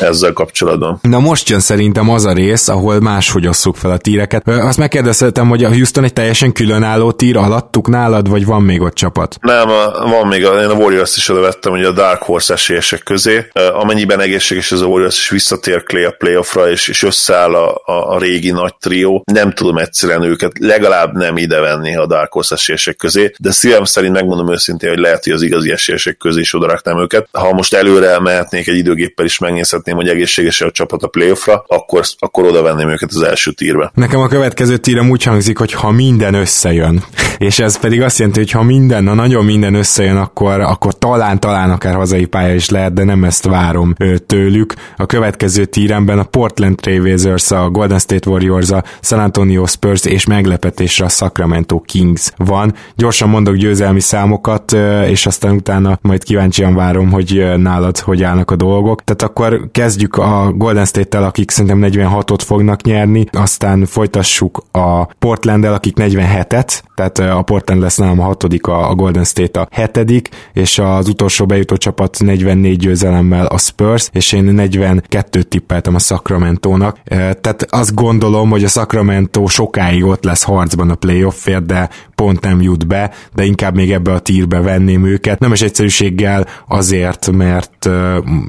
ezzel kapcsolatban. Na most jön szerintem az a rész, ahol máshogy osszuk fel a tíreket. Azt megkérdeztem, hogy a Houston egy teljesen különálló tír alattuk nálad, vagy van még ott csapat? Nem, van még, a, én a Warriors is elővettem, hogy a Dark Horse esélyesek közé. Amennyiben egészséges ez a Warriors is visszatér Clay a playoffra, és, és összeáll a, a, a régi nagy trió, nem tudom egyszerűen őket legalább nem ide venni a Dark Horse esélyesek közé, de szívem szerint megmondom őszintén, hogy lehet, hogy az igazi esélyesek közé is odaraknám őket. Ha most előre mehetnék egy időgéppel is megnézhetném, hogy egészséges a csapat a playoffra, akkor, akkor oda venném őket az első tírbe. Nekem a következő tírem úgy hangzik, hogy ha minden összejön, és ez pedig azt jelenti, hogy ha minden, na nagyon minden összejön, akkor, akkor talán, talán akár hazai pálya is lehet, de nem ezt várom tőlük. A következő tíremben a Portland Trailblazers, a Golden State Warriors, a San Antonio Spurs és meglepetésre a Sacramento Kings van. Gyorsan mondok győzelmi számokat, és aztán utána majd kíváncsian várom, hogy nálad hogy állnak a dolgok. Tehát akkor kezdjük a Golden State-tel, akik szerintem 46-ot fognak nyerni, aztán folytassuk a Portland-el, akik 47-et, tehát a Portland lesz nálam a hatodik, a Golden State a hetedik, és az utolsó bejutó csapat 44 győzelemmel a Spurs, és én 42-t tippeltem a Sacramento-nak. Tehát azt gondolom, hogy a Sacramento sokáig ott lesz harcban a playoffért, de pont nem jut be, de inkább még ebbe a tírbe venném őket. Nem is egyszerűséggel azért, mert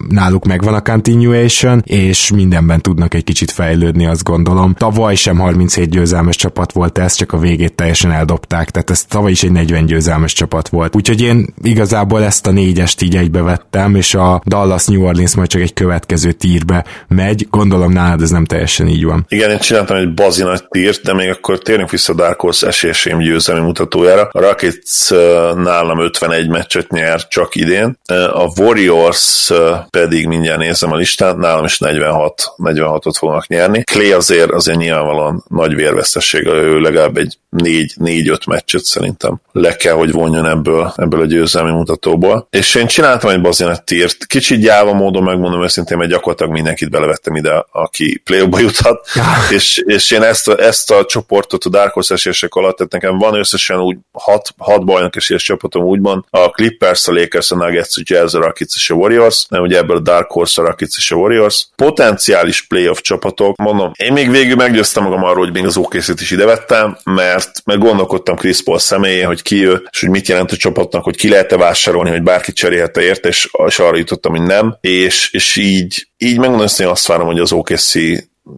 náluk megvan a continuation, és mindenben tudnak egy kicsit fejlődni, azt gondolom. Tavaly sem 37 győzelmes csapat volt ez, csak a végét teljesen eldobták, tehát ez tavaly is egy 40 győzelmes csapat volt. Úgyhogy én igazából ezt a négyest így egybevettem, és a Dallas New Orleans majd csak egy következő tírbe megy. Gondolom nálad ez nem teljesen így van. Igen, én csináltam egy bazi nagy tírt, de még akkor térjünk vissza Dark Horse esélyesém győzelmi mutatójára. A Rockets nálam 51 meccset nyer csak idén, a Warriors pedig mindjárt nézem a listát, nálam is 46, 46-ot fognak nyerni. Clay azért, azért nyilvánvalóan nagy vérvesztesség, ő legalább egy 4-5 meccset szerintem le kell, hogy vonjon ebből, ebből a győzelmi mutatóból. És én csináltam egy bazinet tírt, kicsit gyáva módon megmondom őszintén, mert gyakorlatilag mindenkit belevettem ide, aki play juthat, és, és én ezt a, ezt a csoportot a Dark Horse esések alatt, tehát nekem van összesen úgy hat, hat bajnok esélyes csapatom úgymond, a Clippers, a Lakers, a Nuggets, a Jazz, a Rockets és a Warriors, nem ugye ebből a Dark Horse, a Rockets és a Warriors. Potenciális playoff csapatok, mondom, én még végül meggyőztem magam arról, hogy még az okc is ide vettem, mert, mert gondolkodtam Chris Paul személyén, hogy ki ő, és hogy mit jelent a csapatnak, hogy ki lehet-e vásárolni, hogy bárki cserélhette érte, és, és arra jutottam, hogy nem, és, és így, így megmondom hogy azt várom, hogy az OKC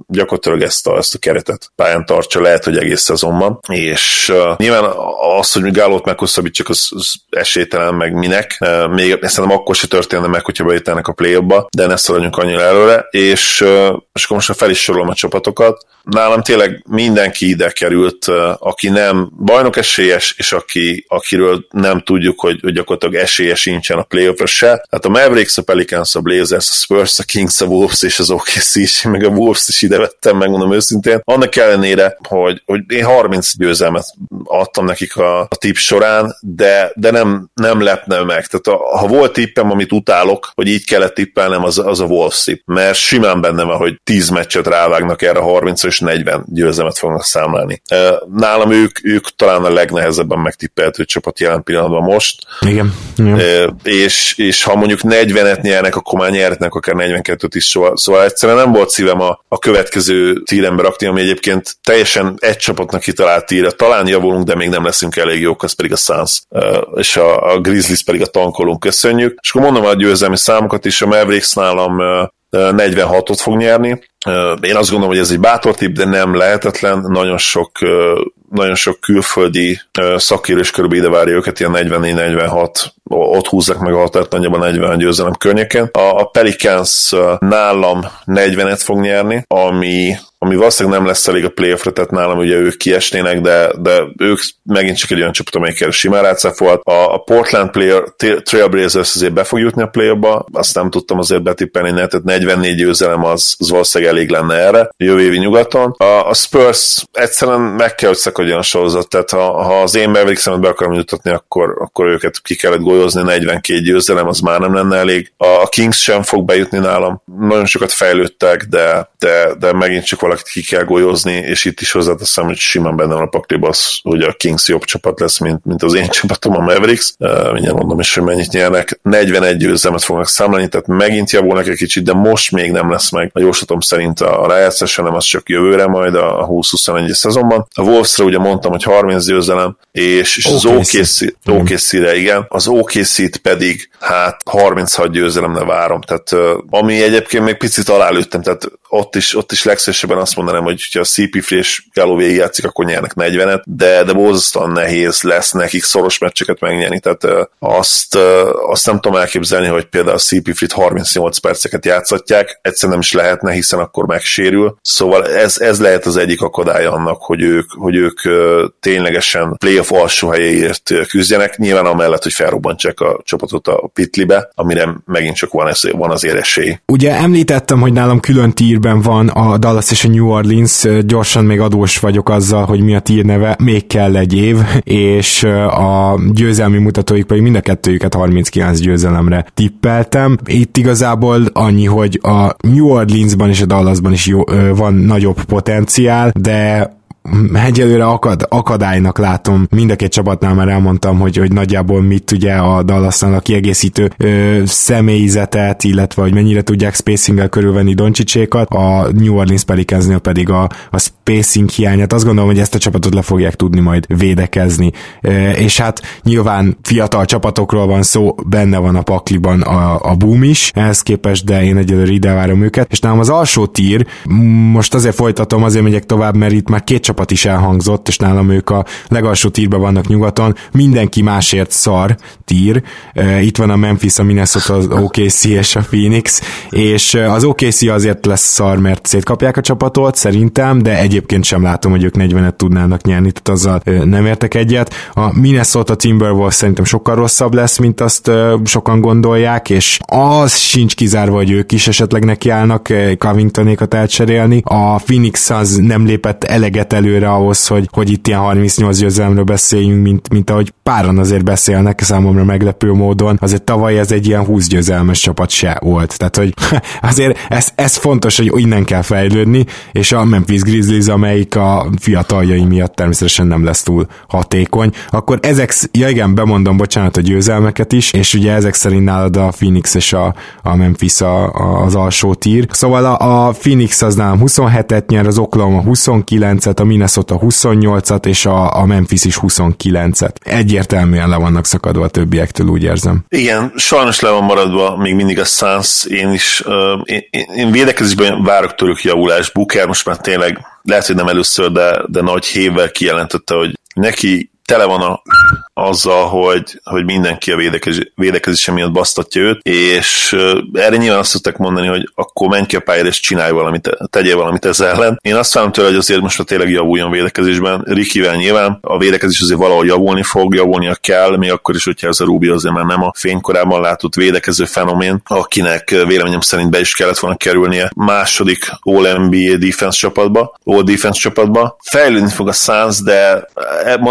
gyakorlatilag ezt a, ezt a keretet pályán tartsa, lehet, hogy egész szezonban, és uh, nyilván az, hogy Gálót meghosszabbítsak, az, az esélytelen meg minek, uh, még szerintem akkor se történne meg, hogyha bejutanak a play de ne szaladjunk annyira előre, és, uh, és akkor most fel is sorolom a csapatokat, nálam tényleg mindenki ide került, aki nem bajnok esélyes, és aki, akiről nem tudjuk, hogy, hogy gyakorlatilag esélye sincsen a playoff se. Tehát a Mavericks, a Pelicans, a Blazers, a Spurs, a Kings, a Wolves és az OKC is, meg a Wolves is ide vettem, megmondom őszintén. Annak ellenére, hogy, hogy én 30 győzelmet adtam nekik a, a tip során, de, de nem, nem lepne meg. Tehát a, ha volt tippem, amit utálok, hogy így kellett tippelnem, az, az a Wolves tip. Mert simán benne van, hogy 10 meccset rávágnak erre 30 és 40 győzelmet fognak számlálni. Nálam ők, ők talán a legnehezebben megtippelhető csapat jelen pillanatban most. Igen. Igen. És, és ha mondjuk 40-et nyernek, akkor már nyerhetnek akár 42-t is, szóval, szóval egyszerűen nem volt szívem a, a következő tírembe rakni, ami egyébként teljesen egy csapatnak kitalált tíre. Talán javulunk, de még nem leszünk elég jók, az pedig a Suns, és a, a Grizzlies pedig a tankolunk, köszönjük. És akkor mondom a győzelmi számokat is, a Mavericks nálam 46-ot fog nyerni. Én azt gondolom, hogy ez egy bátor tipp, de nem lehetetlen. Nagyon sok, nagyon sok külföldi szakérő is körülbelül ide várja őket, ilyen 44-46, ott húzzák meg a határt nagyjából 40 győzelem környéken. A Pelicans nálam 40-et fog nyerni, ami ami valószínűleg nem lesz elég a playoffra, tehát nálam ugye ők kiesnének, de, de ők megint csak egy olyan csapat, amelyikkel simán rátszafolt. A, a Portland player, Trailblazers azért be fog jutni a playoffba, azt nem tudtam azért betippelni, tehát 44 győzelem az, az valószínűleg elég lenne erre, jövő évi nyugaton. A, a Spurs egyszerűen meg kell, hogy szakadjon a sorozat, tehát ha, ha az én mavericks be akarom jutatni, akkor, akkor őket ki kellett golyozni, 42 győzelem, az már nem lenne elég. A Kings sem fog bejutni nálam, nagyon sokat fejlődtek, de, de, de megint csak valakit ki kell golyozni, és itt is hozzáteszem, hogy simán benne van a pakliba az, hogy a Kings jobb csapat lesz, mint, mint az én csapatom, a Mavericks. Uh, mindjárt mondom is, hogy mennyit nyernek. 41 győzelmet fognak számolni, tehát megint javulnak egy kicsit, de most még nem lesz meg a jóslatom szerint a rájátszás, hanem az csak jövőre majd a 20-21 szezonban. A Wolvesra ugye mondtam, hogy 30 győzelem, és, és az OKC, igen, az OKC-t pedig hát 36 győzelemre várom, tehát ami egyébként még picit alálőttem, tehát ott is, ott is legszívesebben azt mondanám, hogy ha a CP3 és Galloway játszik, akkor nyernek 40-et, de, de borzasztóan nehéz lesz nekik szoros meccseket megnyerni, tehát azt, azt nem tudom elképzelni, hogy például a CP3-t 38 perceket játszatják, egyszerűen nem is lehetne, hiszen akkor megsérül, szóval ez, ez lehet az egyik akadály annak, hogy ők, hogy ők ténylegesen playoff alsó helyéért küzdjenek, nyilván amellett, hogy felrobbantsák a csapatot a pitlibe, amire megint csak van, ez, van azért esély. Ugye említettem, hogy nálam külön tírben van a Dallas és a New Orleans, gyorsan még adós vagyok azzal, hogy mi a tír neve, még kell egy év, és a győzelmi mutatóik pedig mind a kettőjüket 39 győzelemre tippeltem. Itt igazából annyi, hogy a New Orleansban és a Dallasban is jó, van nagyobb potenciál, de egyelőre akad, akadálynak látom. Mind a két csapatnál már elmondtam, hogy, hogy nagyjából mit ugye a Dallasnál a kiegészítő ö, személyzetet, illetve hogy mennyire tudják spacinggel körülvenni Doncsicsékat, a New Orleans Pelicansnél pedig a, a spacing hiányát. Azt gondolom, hogy ezt a csapatot le fogják tudni majd védekezni. Ö, és hát nyilván fiatal csapatokról van szó, benne van a pakliban a, a boom is, ehhez képest, de én egyelőre ide várom őket. És nálam az alsó tír, most azért folytatom, azért megyek tovább, mert itt már két csapat csapat is elhangzott, és nálam ők a legalsó tírben vannak nyugaton, mindenki másért szar tír, itt van a Memphis, a Minnesota, az OKC és a Phoenix, és az OKC azért lesz szar, mert szétkapják a csapatot, szerintem, de egyébként sem látom, hogy ők 40-et tudnának nyerni, tehát azzal nem értek egyet. A Minnesota Timberwolves szerintem sokkal rosszabb lesz, mint azt sokan gondolják, és az sincs kizárva, hogy ők is esetleg nekiállnak Covingtonékat elcserélni. A Phoenix az nem lépett eleget elő előre ahhoz, hogy, hogy itt ilyen 38 győzelemről beszéljünk, mint, mint ahogy páran azért beszélnek számomra meglepő módon. Azért tavaly ez egy ilyen 20 győzelmes csapat se volt. Tehát, hogy azért ez, ez fontos, hogy innen kell fejlődni, és a Memphis Grizzlies, amelyik a fiataljai miatt természetesen nem lesz túl hatékony, akkor ezek, ja igen, bemondom, bocsánat, a győzelmeket is, és ugye ezek szerint nálad a Phoenix és a, a Memphis a, a, az alsó tír. Szóval a, a Phoenix az nálam 27-et nyer, az Oklahoma 29-et, a Minnesota 28-at, és a, a Memphis is 29-et. Egyértelműen le vannak szakadva a többiektől, úgy érzem. Igen, sajnos le van maradva még mindig a Suns, én is, uh, én, én védekezésben várok tőlük javulást, Booker most már tényleg lehet, hogy nem először, de, de nagy hévvel kijelentette, hogy neki tele van a, azzal, hogy, hogy mindenki a védekezés, védekezése miatt basztatja őt, és erre nyilván azt szokták mondani, hogy akkor menj ki a pályára és csinálj valamit, tegyél valamit ezzel ellen. Én azt várom tőle, hogy azért most tényleg javuljon védekezésben. Rikivel nyilván a védekezés azért valahol javulni fog, javulnia kell, még akkor is, hogyha ez a Rubi azért már nem a fénykorában látott védekező fenomén, akinek véleményem szerint be is kellett volna kerülnie második All-NBA defense csapatba, All defense csapatba. Fejlődni fog a Suns, de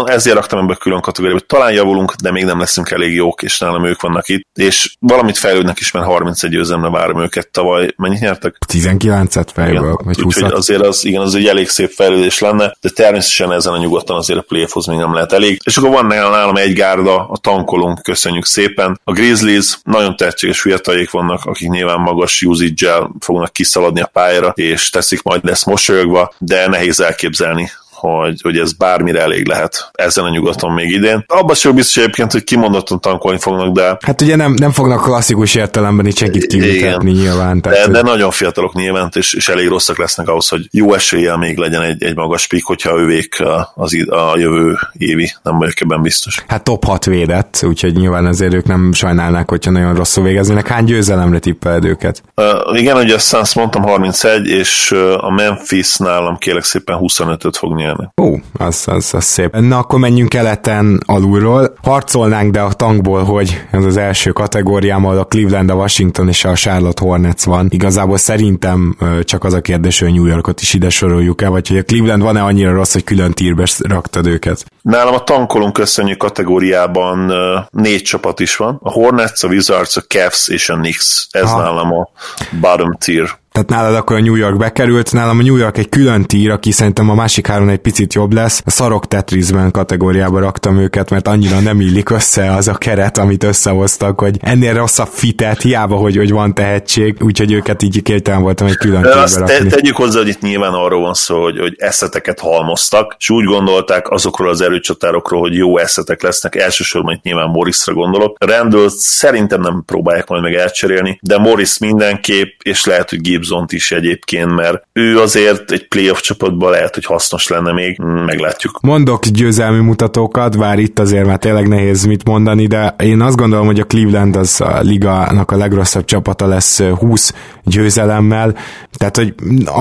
ezért raktam ebbe külön kategóriába, talán javulunk, de még nem leszünk elég jók, és nálam ők vannak itt, és valamit fejlődnek is, mert 31 győzelemre várom őket tavaly. Mennyit nyertek? 19-et fejből, vagy 20 Úgyhogy azért az, igen, az egy elég szép fejlődés lenne, de természetesen ezen a nyugodtan azért a playoffhoz még nem lehet elég. És akkor van nálam egy gárda, a tankolunk, köszönjük szépen. A Grizzlies nagyon tehetséges fiataljék vannak, akik nyilván magas usage fognak kiszaladni a pályára, és teszik majd ezt mosolyogva, de nehéz elképzelni, hogy, hogy ez bármire elég lehet ezen a nyugaton még idén. Abban sem biztos egyébként, hogy kimondottan tankolni fognak, de... Hát ugye nem, nem fognak klasszikus értelemben itt senkit kimutatni nyilván. Tehát, de, de nagyon fiatalok nyilván, és, és elég rosszak lesznek ahhoz, hogy jó eséllyel még legyen egy, egy magas pik, hogyha ővék az, a jövő évi, nem vagyok ebben biztos. Hát top 6 védett, úgyhogy nyilván azért ők nem sajnálnák, hogyha nagyon rosszul végeznének. Hány győzelemre tippeled őket? Uh, igen, ugye a Suns mondtam 31, és a Memphis nálam kérlek szépen 25-öt fog nyerni nyernek. Ó, az, az, az szép. Na akkor menjünk keleten alulról. Harcolnánk, de a tankból, hogy ez az első kategóriám, ahol a Cleveland, a Washington és a Charlotte Hornets van. Igazából szerintem csak az a kérdés, hogy New Yorkot is ide soroljuk el, vagy hogy a Cleveland van-e annyira rossz, hogy külön tírbe raktad őket? Nálam a tankolunk köszönjük kategóriában négy csapat is van. A Hornets, a Wizards, a Cavs és a Knicks. Ez ha. nálam a bottom tier tehát nálad akkor a New York bekerült, nálam a New York egy külön tír, aki szerintem a másik három egy picit jobb lesz. A szarok Tetrisben kategóriába raktam őket, mert annyira nem illik össze az a keret, amit összehoztak, hogy ennél rosszabb fitet, hiába, hogy, hogy van tehetség, úgyhogy őket így kételem voltam egy külön tírbe azt. Te, tegyük hozzá, hogy itt nyilván arról van szó, hogy, hogy eszeteket halmoztak, és úgy gondolták azokról az erőcsatárokról, hogy jó eszetek lesznek, elsősorban itt nyilván Morrisra gondolok. Randall szerintem nem próbálják majd meg elcserélni, de Morris mindenképp, és lehet, hogy Gibbs Gibson is egyébként, mert ő azért egy playoff csapatban lehet, hogy hasznos lenne még, meglátjuk. Mondok győzelmi mutatókat, bár itt azért már tényleg nehéz mit mondani, de én azt gondolom, hogy a Cleveland az a ligának a legrosszabb csapata lesz 20 győzelemmel, tehát hogy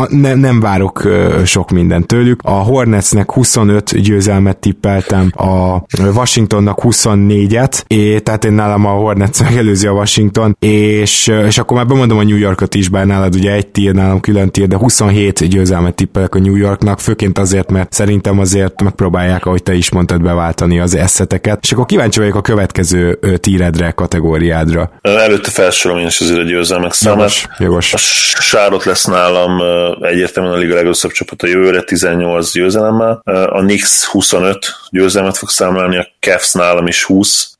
ne, nem várok sok mindent tőlük. A Hornetsnek 25 győzelmet tippeltem, a Washingtonnak 24-et, és tehát én nálam a Hornets megelőzi a Washington, és, és akkor már bemondom a New Yorkot is, bár nálad ugye egy tír, nálam külön tír, de 27 győzelmet tippelek a New Yorknak, főként azért, mert szerintem azért megpróbálják, ahogy te is mondtad, beváltani az eszeteket, és akkor kíváncsi vagyok a következő tíredre, kategóriádra. Előtte felsorolom én is azért a győzelmek számát. Jogos, jogos. A Sárot lesz nálam egyértelműen a liga legrosszabb csapat a jövőre 18 győzelemmel, a Knicks 25 győzelmet fog számlálni, a Cavs nálam is 20,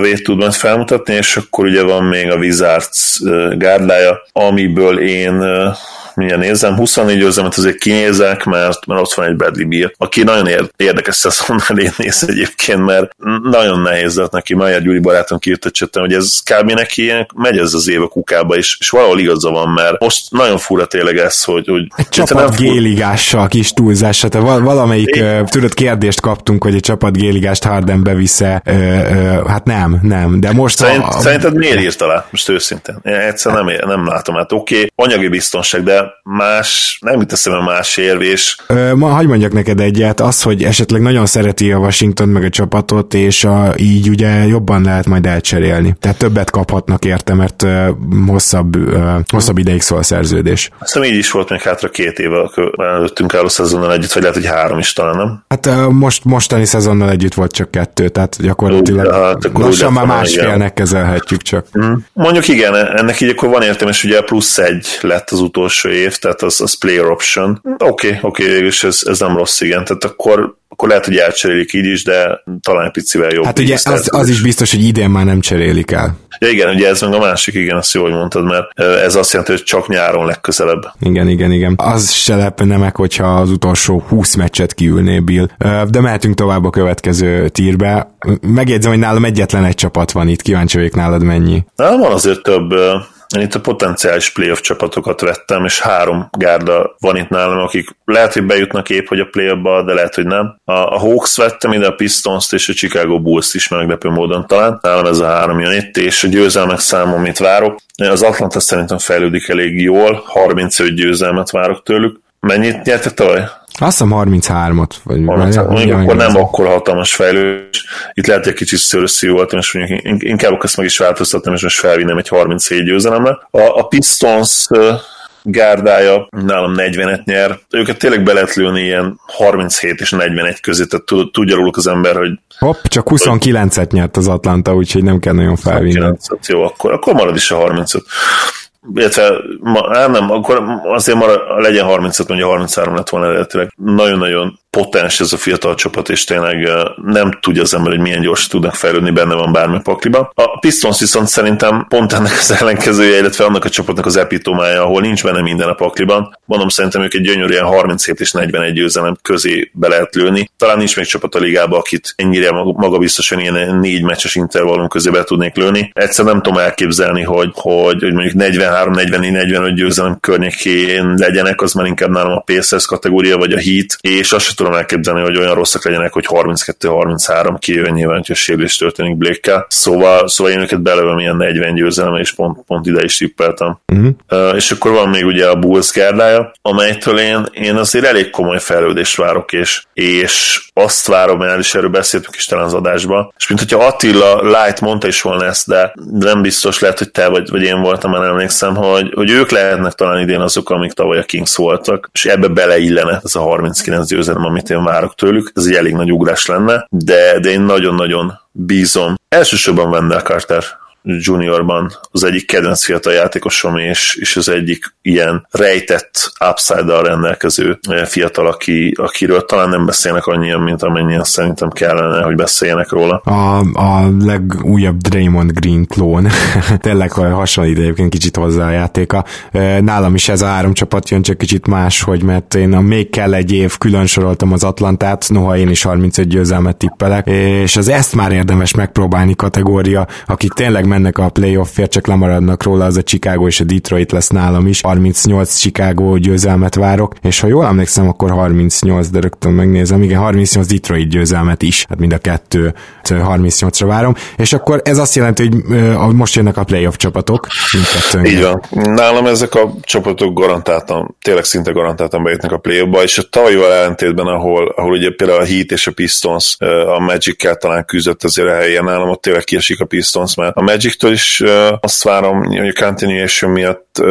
vét tud majd felmutatni, és akkor ugye van még a Wizards gárdája, amiből én mindjárt nézem, 24 győzelmet azért kinézek, mert, mert ott van egy Bradley Beal, aki nagyon érdekes szezonnal én néz egyébként, mert nagyon nehéz lett neki, Maja Gyuri barátom kiírt a csetem, hogy ez kb. neki ilyen, megy ez az év a kukába, és, és valahol igaza van, mert most nagyon fura tényleg ez, hogy... hogy csapat géligással kis túlzása, tehát valamelyik, én... tudod, kérdést kaptunk, hogy egy csapat géligást Harden bevisze, ö, ö, hát nem, nem, de most... Szerint, a, a... Szerinted miért írta le? Most őszintén. Én egyszer nem, nem látom, hát oké, okay, anyagi biztonság, de más, nem jut eszembe más érv, és... Ö, ma hagyd mondjak neked egyet, az, hogy esetleg nagyon szereti a Washington meg a csapatot, és a, így ugye jobban lehet majd elcserélni. Tehát többet kaphatnak érte, mert ö, hosszabb, ö, hosszabb ideig szól a szerződés. Azt hiszem így is volt még hátra két éve előttünk álló szezonnal együtt, vagy lehet, hogy három is talán, nem? Hát ö, most, mostani szezonnal együtt volt csak kettő, tehát gyakorlatilag Ú, hát, lassan már másfélnek kezelhetjük csak. Mm. Mondjuk igen, ennek így akkor van értelme, és ugye plusz egy lett az utolsó év, tehát az, az player option. Oké, okay, oké, okay, és ez, ez nem rossz, igen. Tehát akkor akkor lehet, hogy elcserélik így is, de talán picivel jobb. Hát ugye az, az is biztos, hogy idén már nem cserélik el. Ja igen, ugye ez meg a másik, igen, azt jól mondtad, mert ez azt jelenti, hogy csak nyáron legközelebb. Igen, igen, igen. Az se lepne meg, hogyha az utolsó 20 meccset kiülné Bill. De mehetünk tovább a következő tírbe. Megjegyzem, hogy nálam egyetlen egy csapat van itt, kíváncsi vagyok nálad mennyi. Nálam van azért több én itt a potenciális playoff csapatokat vettem, és három gárda van itt nálam, akik lehet, hogy bejutnak épp, hogy a playoffba, de lehet, hogy nem. A, a Hawks vettem ide, a Pistons-t és a Chicago Bulls-t is meglepő módon talán. Nálam ez a három jön itt, és a győzelmek számom, amit várok. Az Atlanta szerintem fejlődik elég jól, 35 győzelmet várok tőlük. Mennyit nyertek tavaly? Azt hiszem 33-at. Vagy 33, mondjuk akkor nem akkor hatalmas fejlődés. Itt lehet, hogy egy kicsit szörösszű voltam, és mondjuk inkább ezt meg is változtattam, és most felvinnem egy 37 győzelemre. A, a Pistons gárdája nálam 40-et nyer. Őket tényleg be lehet lőni ilyen 37 és 41 közé, tehát tudja róluk az ember, hogy Hopp, csak 29-et nyert az Atlanta, úgyhogy nem kell nagyon felvinni. Jó, akkor, akkor marad is a 35 illetve ma, nem, akkor azért marad, legyen 35, mondja 33 lett volna eredetileg. Nagyon-nagyon potens ez a fiatal csapat, és tényleg nem tudja az ember, hogy milyen gyorsan tudnak fejlődni, benne van bármi pakliba. A Pistons viszont szerintem pont ennek az ellenkezője, illetve annak a csapatnak az epitomája, ahol nincs benne minden a pakliban. Mondom, szerintem ők egy gyönyörűen 37 és 41 győzelem közé be lehet lőni. Talán nincs még csapat a ligába, akit ennyire maga biztosan ilyen négy meccses intervallum közé be tudnék lőni. Egyszer nem tudom elképzelni, hogy, hogy, hogy mondjuk 43, 44, 45 győzelem környékén legyenek, az már inkább nálam a Pacers kategória, vagy a Heat, és azt tudom elképzelni, hogy olyan rosszak legyenek, hogy 32-33 kijön nyilván, hogyha sérülés történik blake Szóval, szóval én őket belőlem ilyen 40 győzelem, és pont, pont ide is tippeltem. Uh-huh. Uh, és akkor van még ugye a Bulls gárdája, amelytől én, én azért elég komoly fejlődést várok, és, és azt várom, el is erről beszéltünk is talán az adásba, és mint hogyha Attila Light mondta is volna ezt, de nem biztos lehet, hogy te vagy, vagy én voltam, már emlékszem, hogy, hogy ők lehetnek talán idén azok, amik tavaly a Kings voltak, és ebbe beleillene ez a 39 győzelem, amit én várok tőlük. Ez egy elég nagy ugrás lenne, de, de én nagyon-nagyon bízom. Elsősorban Wendell Carter juniorban az egyik kedvenc fiatal játékosom, és, és az egyik ilyen rejtett upside-dal rendelkező fiatal, aki, akiről talán nem beszélnek annyian, mint amennyien szerintem kellene, hogy beszéljenek róla. A, a legújabb Draymond Green klón, tényleg hasonlít egyébként kicsit hozzá a játéka. Nálam is ez a három csapat jön, csak kicsit más, hogy mert én a még kell egy év, külön soroltam az Atlantát, noha én is 35 győzelmet tippelek, és az ezt már érdemes megpróbálni kategória, akik tényleg mennek a playoffért, csak lemaradnak róla, az a Chicago és a Detroit lesz nálam is. 38 Chicago győzelmet várok, és ha jól emlékszem, akkor 38, de rögtön megnézem, igen, 38 Detroit győzelmet is, hát mind a kettő 38-ra várom, és akkor ez azt jelenti, hogy most jönnek a playoff csapatok. Így van. Nálam ezek a csapatok garantáltan, tényleg szinte garantáltan bejutnak a playoffba, és a tavalyival ellentétben, ahol, ahol ugye például a Heat és a Pistons a Magic-kel talán küzdött azért a helyen, nálam ott tényleg kiesik a Pistons, mert a Magic-től is azt várom, hogy a continuation miatt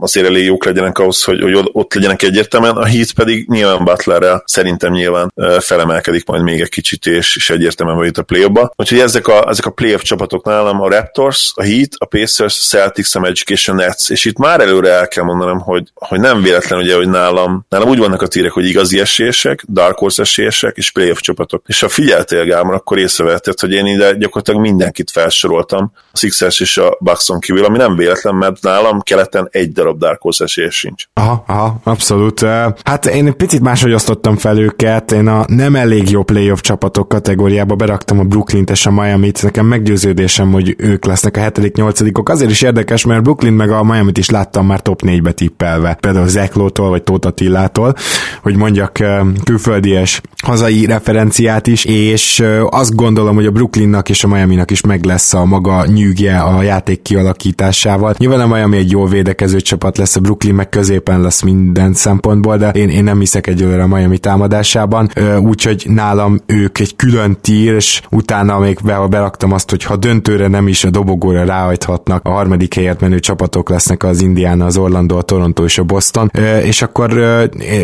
azért elég jók legyenek ahhoz, hogy, hogy ott legyenek egyértelműen, a Heat pedig nyilván Butlerrel szerintem nyilván felemelkedik majd még egy kicsit, és, és egyértelműen vagy a play-offba. Úgyhogy ezek a, ezek a play-off csapatok nálam a Raptors, a Heat, a Pacers, a Celtics, a Magic és a Nets, és itt már előre el kell mondanom, hogy, hogy nem véletlen ugye, hogy nálam, nálam úgy vannak a tírek, hogy igazi esélyesek, Dark Horse esélyesek és play-off csapatok. És ha figyeltél Gámor, akkor észrevetted, hogy én ide gyakorlatilag mindenkit felsoroltam, Sixers és a Buckson kívül, ami nem véletlen, mert nálam keleten egy darab Dark Horse esélyes sincs. Aha, aha, abszolút. Hát én picit máshogy osztottam fel őket, én a nem elég jó playoff csapatok kategóriába beraktam a brooklyn és a Miami-t, nekem meggyőződésem, hogy ők lesznek a 7.-8-ok. Azért is érdekes, mert Brooklyn meg a Miami-t is láttam már top 4-be tippelve, például Zeklótól vagy Tóta Tillától, hogy mondjak külföldies hazai referenciát is, és azt gondolom, hogy a Brooklynnak és a Miami-nak is meg lesz a maga nyűgje a játék kialakításával. Nyilván a Miami egy jól védekező csapat lesz, a Brooklyn meg középen lesz minden szempontból, de én, én nem hiszek egyelőre a Miami támadásában, úgyhogy nálam ők egy külön tír, és utána még be, beraktam azt, hogy ha döntőre nem is a dobogóra ráhajthatnak, a harmadik helyet menő csapatok lesznek az Indiana, az Orlando, a Toronto és a Boston, és akkor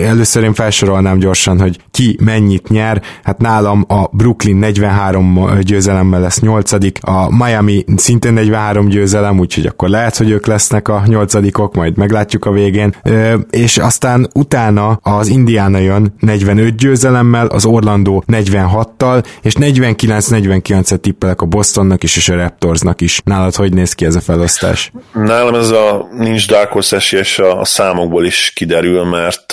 először én felsorolnám gyorsan, hogy ki mennyit nyer, hát nálam a Brooklyn 43 győzelemmel lesz 8 a Miami szintén 43 győzelem, úgyhogy akkor lehet, hogy ők lesznek a nyolcadikok, majd meglátjuk a végén. És aztán utána az Indiana jön 45 győzelemmel, az Orlando 46-tal, és 49-49-et tippelek a Bostonnak is, és a Raptorsnak is. Nálad hogy néz ki ez a felosztás? Nálam ez a nincs Dark Horse esélyes a, a számokból is kiderül, mert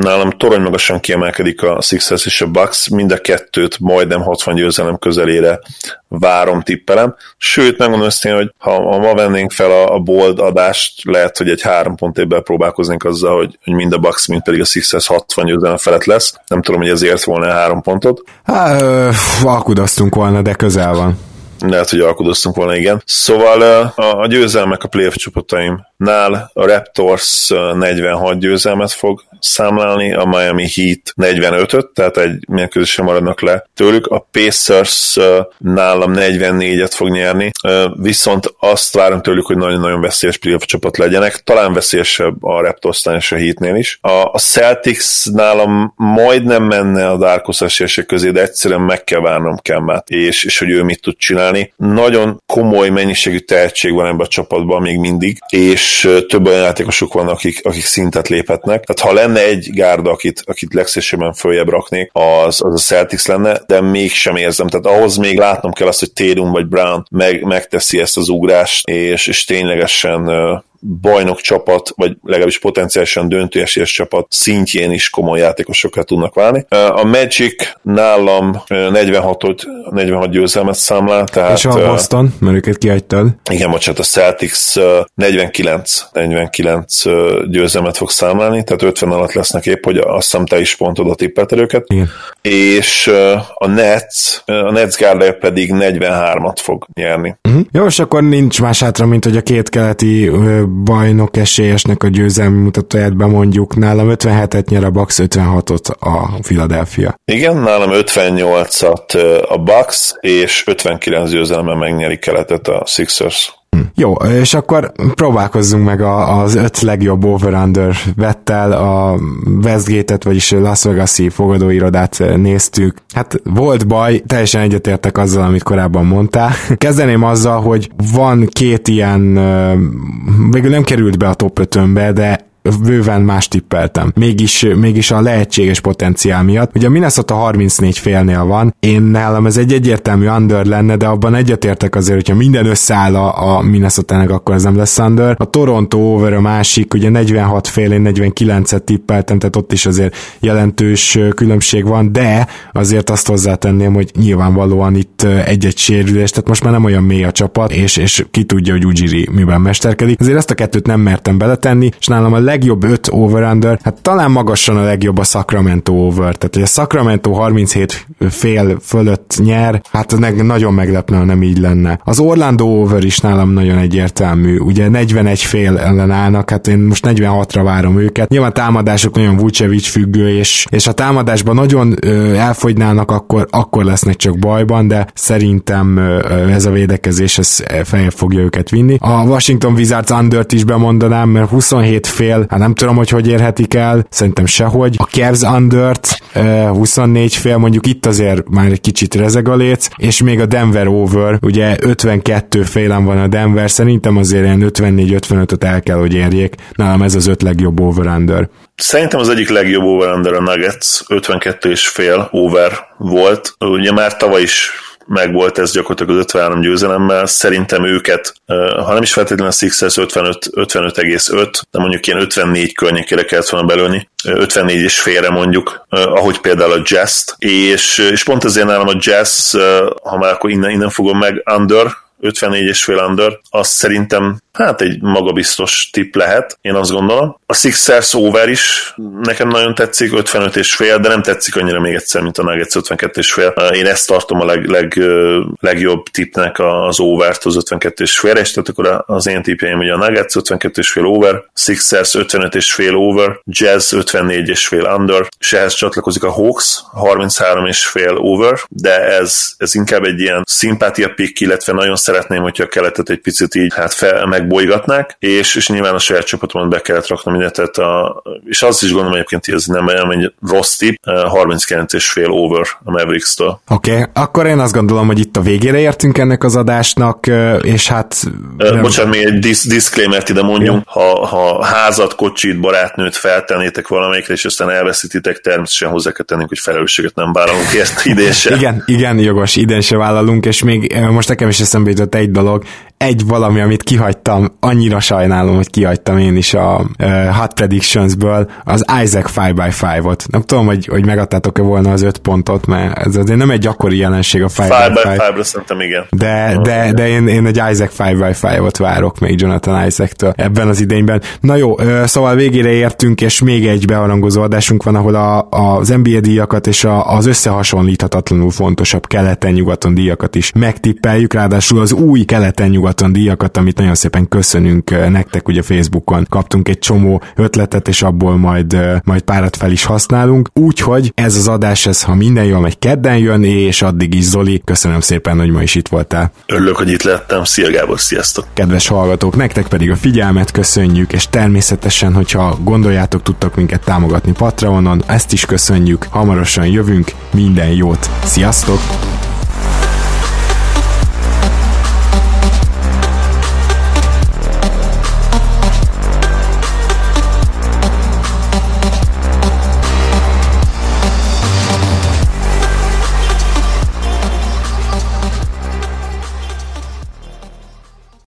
nálam torony magasan kiemelkedik a Sixers és a Bucks, mind a kettőt majdnem 60 győzelem közelére várom, tippelem. Sőt, megmondom őszintén, hogy ha, ha ma vennénk fel a, a bold adást, lehet, hogy egy három pont évvel próbálkoznénk azzal, hogy, hogy mind a Bucks, mind pedig a Sixers 60 győzelem felett lesz. Nem tudom, hogy ezért volna három pontot. Hát, alkudoztunk volna, de közel van lehet, hogy alkudoztunk volna, igen. Szóval a, a győzelmek a playoff csapataimnál a Raptors 46 győzelmet fog számlálni, a Miami Heat 45-öt, tehát egy mérkőzésre maradnak le tőlük, a Pacers nálam 44-et fog nyerni, viszont azt várom tőlük, hogy nagyon-nagyon veszélyes playoff csapat legyenek, talán veszélyesebb a Raptorsnál és a Heatnél is. A, Celtics nálam majdnem menne a Darkos esélyesek közé, de egyszerűen meg kell várnom Kemmát, és, és hogy ő mit tud csinálni. Nagyon komoly mennyiségű tehetség van ebben a csapatban még mindig, és több olyan játékosok vannak, akik, akik szintet léphetnek. Tehát ha lenne lenne egy gárda, akit, akit legszívesebben följebb raknék, az, az a Celtics lenne, de mégsem érzem. Tehát ahhoz még látnom kell azt, hogy Tatum vagy Brown meg, megteszi ezt az ugrást, és, és ténylegesen bajnok csapat, vagy legalábbis potenciálisan döntőesélyes csapat szintjén is komoly játékosokat tudnak válni. A Magic nálam 46 46 győzelmet számlál, tehát... És a Boston, mert őket kihagytad. Igen, bocsánat, a Celtics 49, 49 győzelmet fog számlálni, tehát 50 alatt lesznek épp, hogy azt hiszem te is pont oda tippelted őket. Igen. És a Nets, a Nets gárdája pedig 43-at fog nyerni. Uh-huh. Jó, és akkor nincs más hátra, mint hogy a két keleti bajnok esélyesnek a győzelmi mutatóját bemondjuk. Nálam 57-et nyer a Bucks, 56-ot a Philadelphia. Igen, nálam 58-at a Bucks, és 59 győzelemmel megnyeri keletet a Sixers. Jó, és akkor próbálkozzunk meg az öt legjobb over-under vettel, a Westgate-et, vagyis Las Vegas-i fogadóirodát néztük. Hát volt baj, teljesen egyetértek azzal, amit korábban mondtál. Kezdeném azzal, hogy van két ilyen, végül nem került be a top 5 de bőven más tippeltem. Mégis, mégis a lehetséges potenciál miatt. Ugye a Minnesota 34 félnél van, én nálam ez egy egyértelmű under lenne, de abban egyetértek azért, hogyha minden összeáll a, a Minnesota-nek, akkor ez nem lesz under. A Toronto over a másik, ugye 46 fél, én 49-et tippeltem, tehát ott is azért jelentős különbség van, de azért azt hozzátenném, hogy nyilvánvalóan itt egy-egy sérülés, tehát most már nem olyan mély a csapat, és, és ki tudja, hogy Ujiri miben mesterkedik. Azért ezt a kettőt nem mertem beletenni, és nálam a legjobb 5 over-under, hát talán magasan a legjobb a Sacramento over, tehát hogy a Sacramento 37 fél fölött nyer, hát meg nagyon meglepne, ha nem így lenne. Az Orlando over is nálam nagyon egyértelmű, ugye 41 fél ellen állnak, hát én most 46-ra várom őket. Nyilván támadások nagyon Vucevic függő, és, és a támadásban nagyon ö, elfogynának, akkor, akkor lesznek csak bajban, de szerintem ö, ez a védekezés ez feljebb fogja őket vinni. A Washington Wizards under is bemondanám, mert 27 fél hát nem tudom, hogy hogy érhetik el, szerintem sehogy. A Cavs under 24 fél, mondjuk itt azért már egy kicsit rezeg a léc, és még a Denver over, ugye 52 félen van a Denver, szerintem azért ilyen 54-55-öt el kell, hogy érjék. Nálam ez az öt legjobb over-under. Szerintem az egyik legjobb over-under a Nuggets, 52 és fél over volt. Ugye már tavaly is meg volt ez gyakorlatilag az 53 győzelemmel. Szerintem őket, ha nem is feltétlenül a Sixers 55, 55,5, de mondjuk ilyen 54 környékére kellett volna belőni, 54 és félre mondjuk, ahogy például a Jazz-t, és, és pont ezért nálam a Jazz, ha már akkor innen, innen fogom meg, under, 54 és fél under, az szerintem hát egy magabiztos tipp lehet, én azt gondolom. A Sixers over is nekem nagyon tetszik, 55 és fél, de nem tetszik annyira még egyszer, mint a Nuggets 52 és fél. Én ezt tartom a leg, leg, legjobb tippnek az overt az 52 és fél, és tehát akkor az én tippjeim hogy a Nuggets 52 és fél over, Sixers 55 és fél over, Jazz 54 és fél under, és ehhez csatlakozik a Hawks 33 és fél over, de ez, ez inkább egy ilyen szimpátia pick, illetve nagyon szeretném, hogyha a keletet egy picit így hát fel, megbolygatnák, és, és nyilván a saját csapatomat be kellett raknom mindent, tehát a, és azt is gondolom egyébként, hogy ez nem, nem egy rossz tip, 39 és fél over a Mavericks-től. Oké, okay. akkor én azt gondolom, hogy itt a végére értünk ennek az adásnak, és hát... Nem... Bocsánat, még egy dis- disclaimer ide mondjunk, ha, ha házat, kocsit, barátnőt feltennétek valamelyikre, és aztán elveszítitek, természetesen hozzá kell tennünk, hogy felelősséget nem vállalunk ért idén se. igen, igen, jogos, idén se vállalunk, és még most nekem is eszembe jutott egy dolog, egy valami, amit kihagytam, annyira sajnálom, hogy kihagytam én is a uh, Hot Predictions-ből, az Isaac 5x5-ot. Nem tudom, hogy, hogy megadtátok-e volna az öt pontot, mert ez azért nem egy gyakori jelenség a 5x5. 5 szerintem igen. De, de, de én, én egy Isaac 5x5-ot várok még Jonathan Isaac-től ebben az idényben. Na jó, szóval végére értünk, és még egy beharangozó adásunk van, ahol a, az NBA díjakat és a, az összehasonlíthatatlanul fontosabb keleten-nyugaton díjakat is megtippeljük, ráadásul az új keleten-nyugaton nyugaton díjakat, amit nagyon szépen köszönünk nektek, ugye Facebookon kaptunk egy csomó ötletet, és abból majd, majd párat fel is használunk. Úgyhogy ez az adás, ez ha minden jól megy, kedden jön, és addig is Zoli, köszönöm szépen, hogy ma is itt voltál. Örülök, hogy itt lettem. Szia Gábor, sziasztok! Kedves hallgatók, nektek pedig a figyelmet köszönjük, és természetesen, hogyha gondoljátok, tudtok minket támogatni Patreonon, ezt is köszönjük, hamarosan jövünk, minden jót, sziasztok!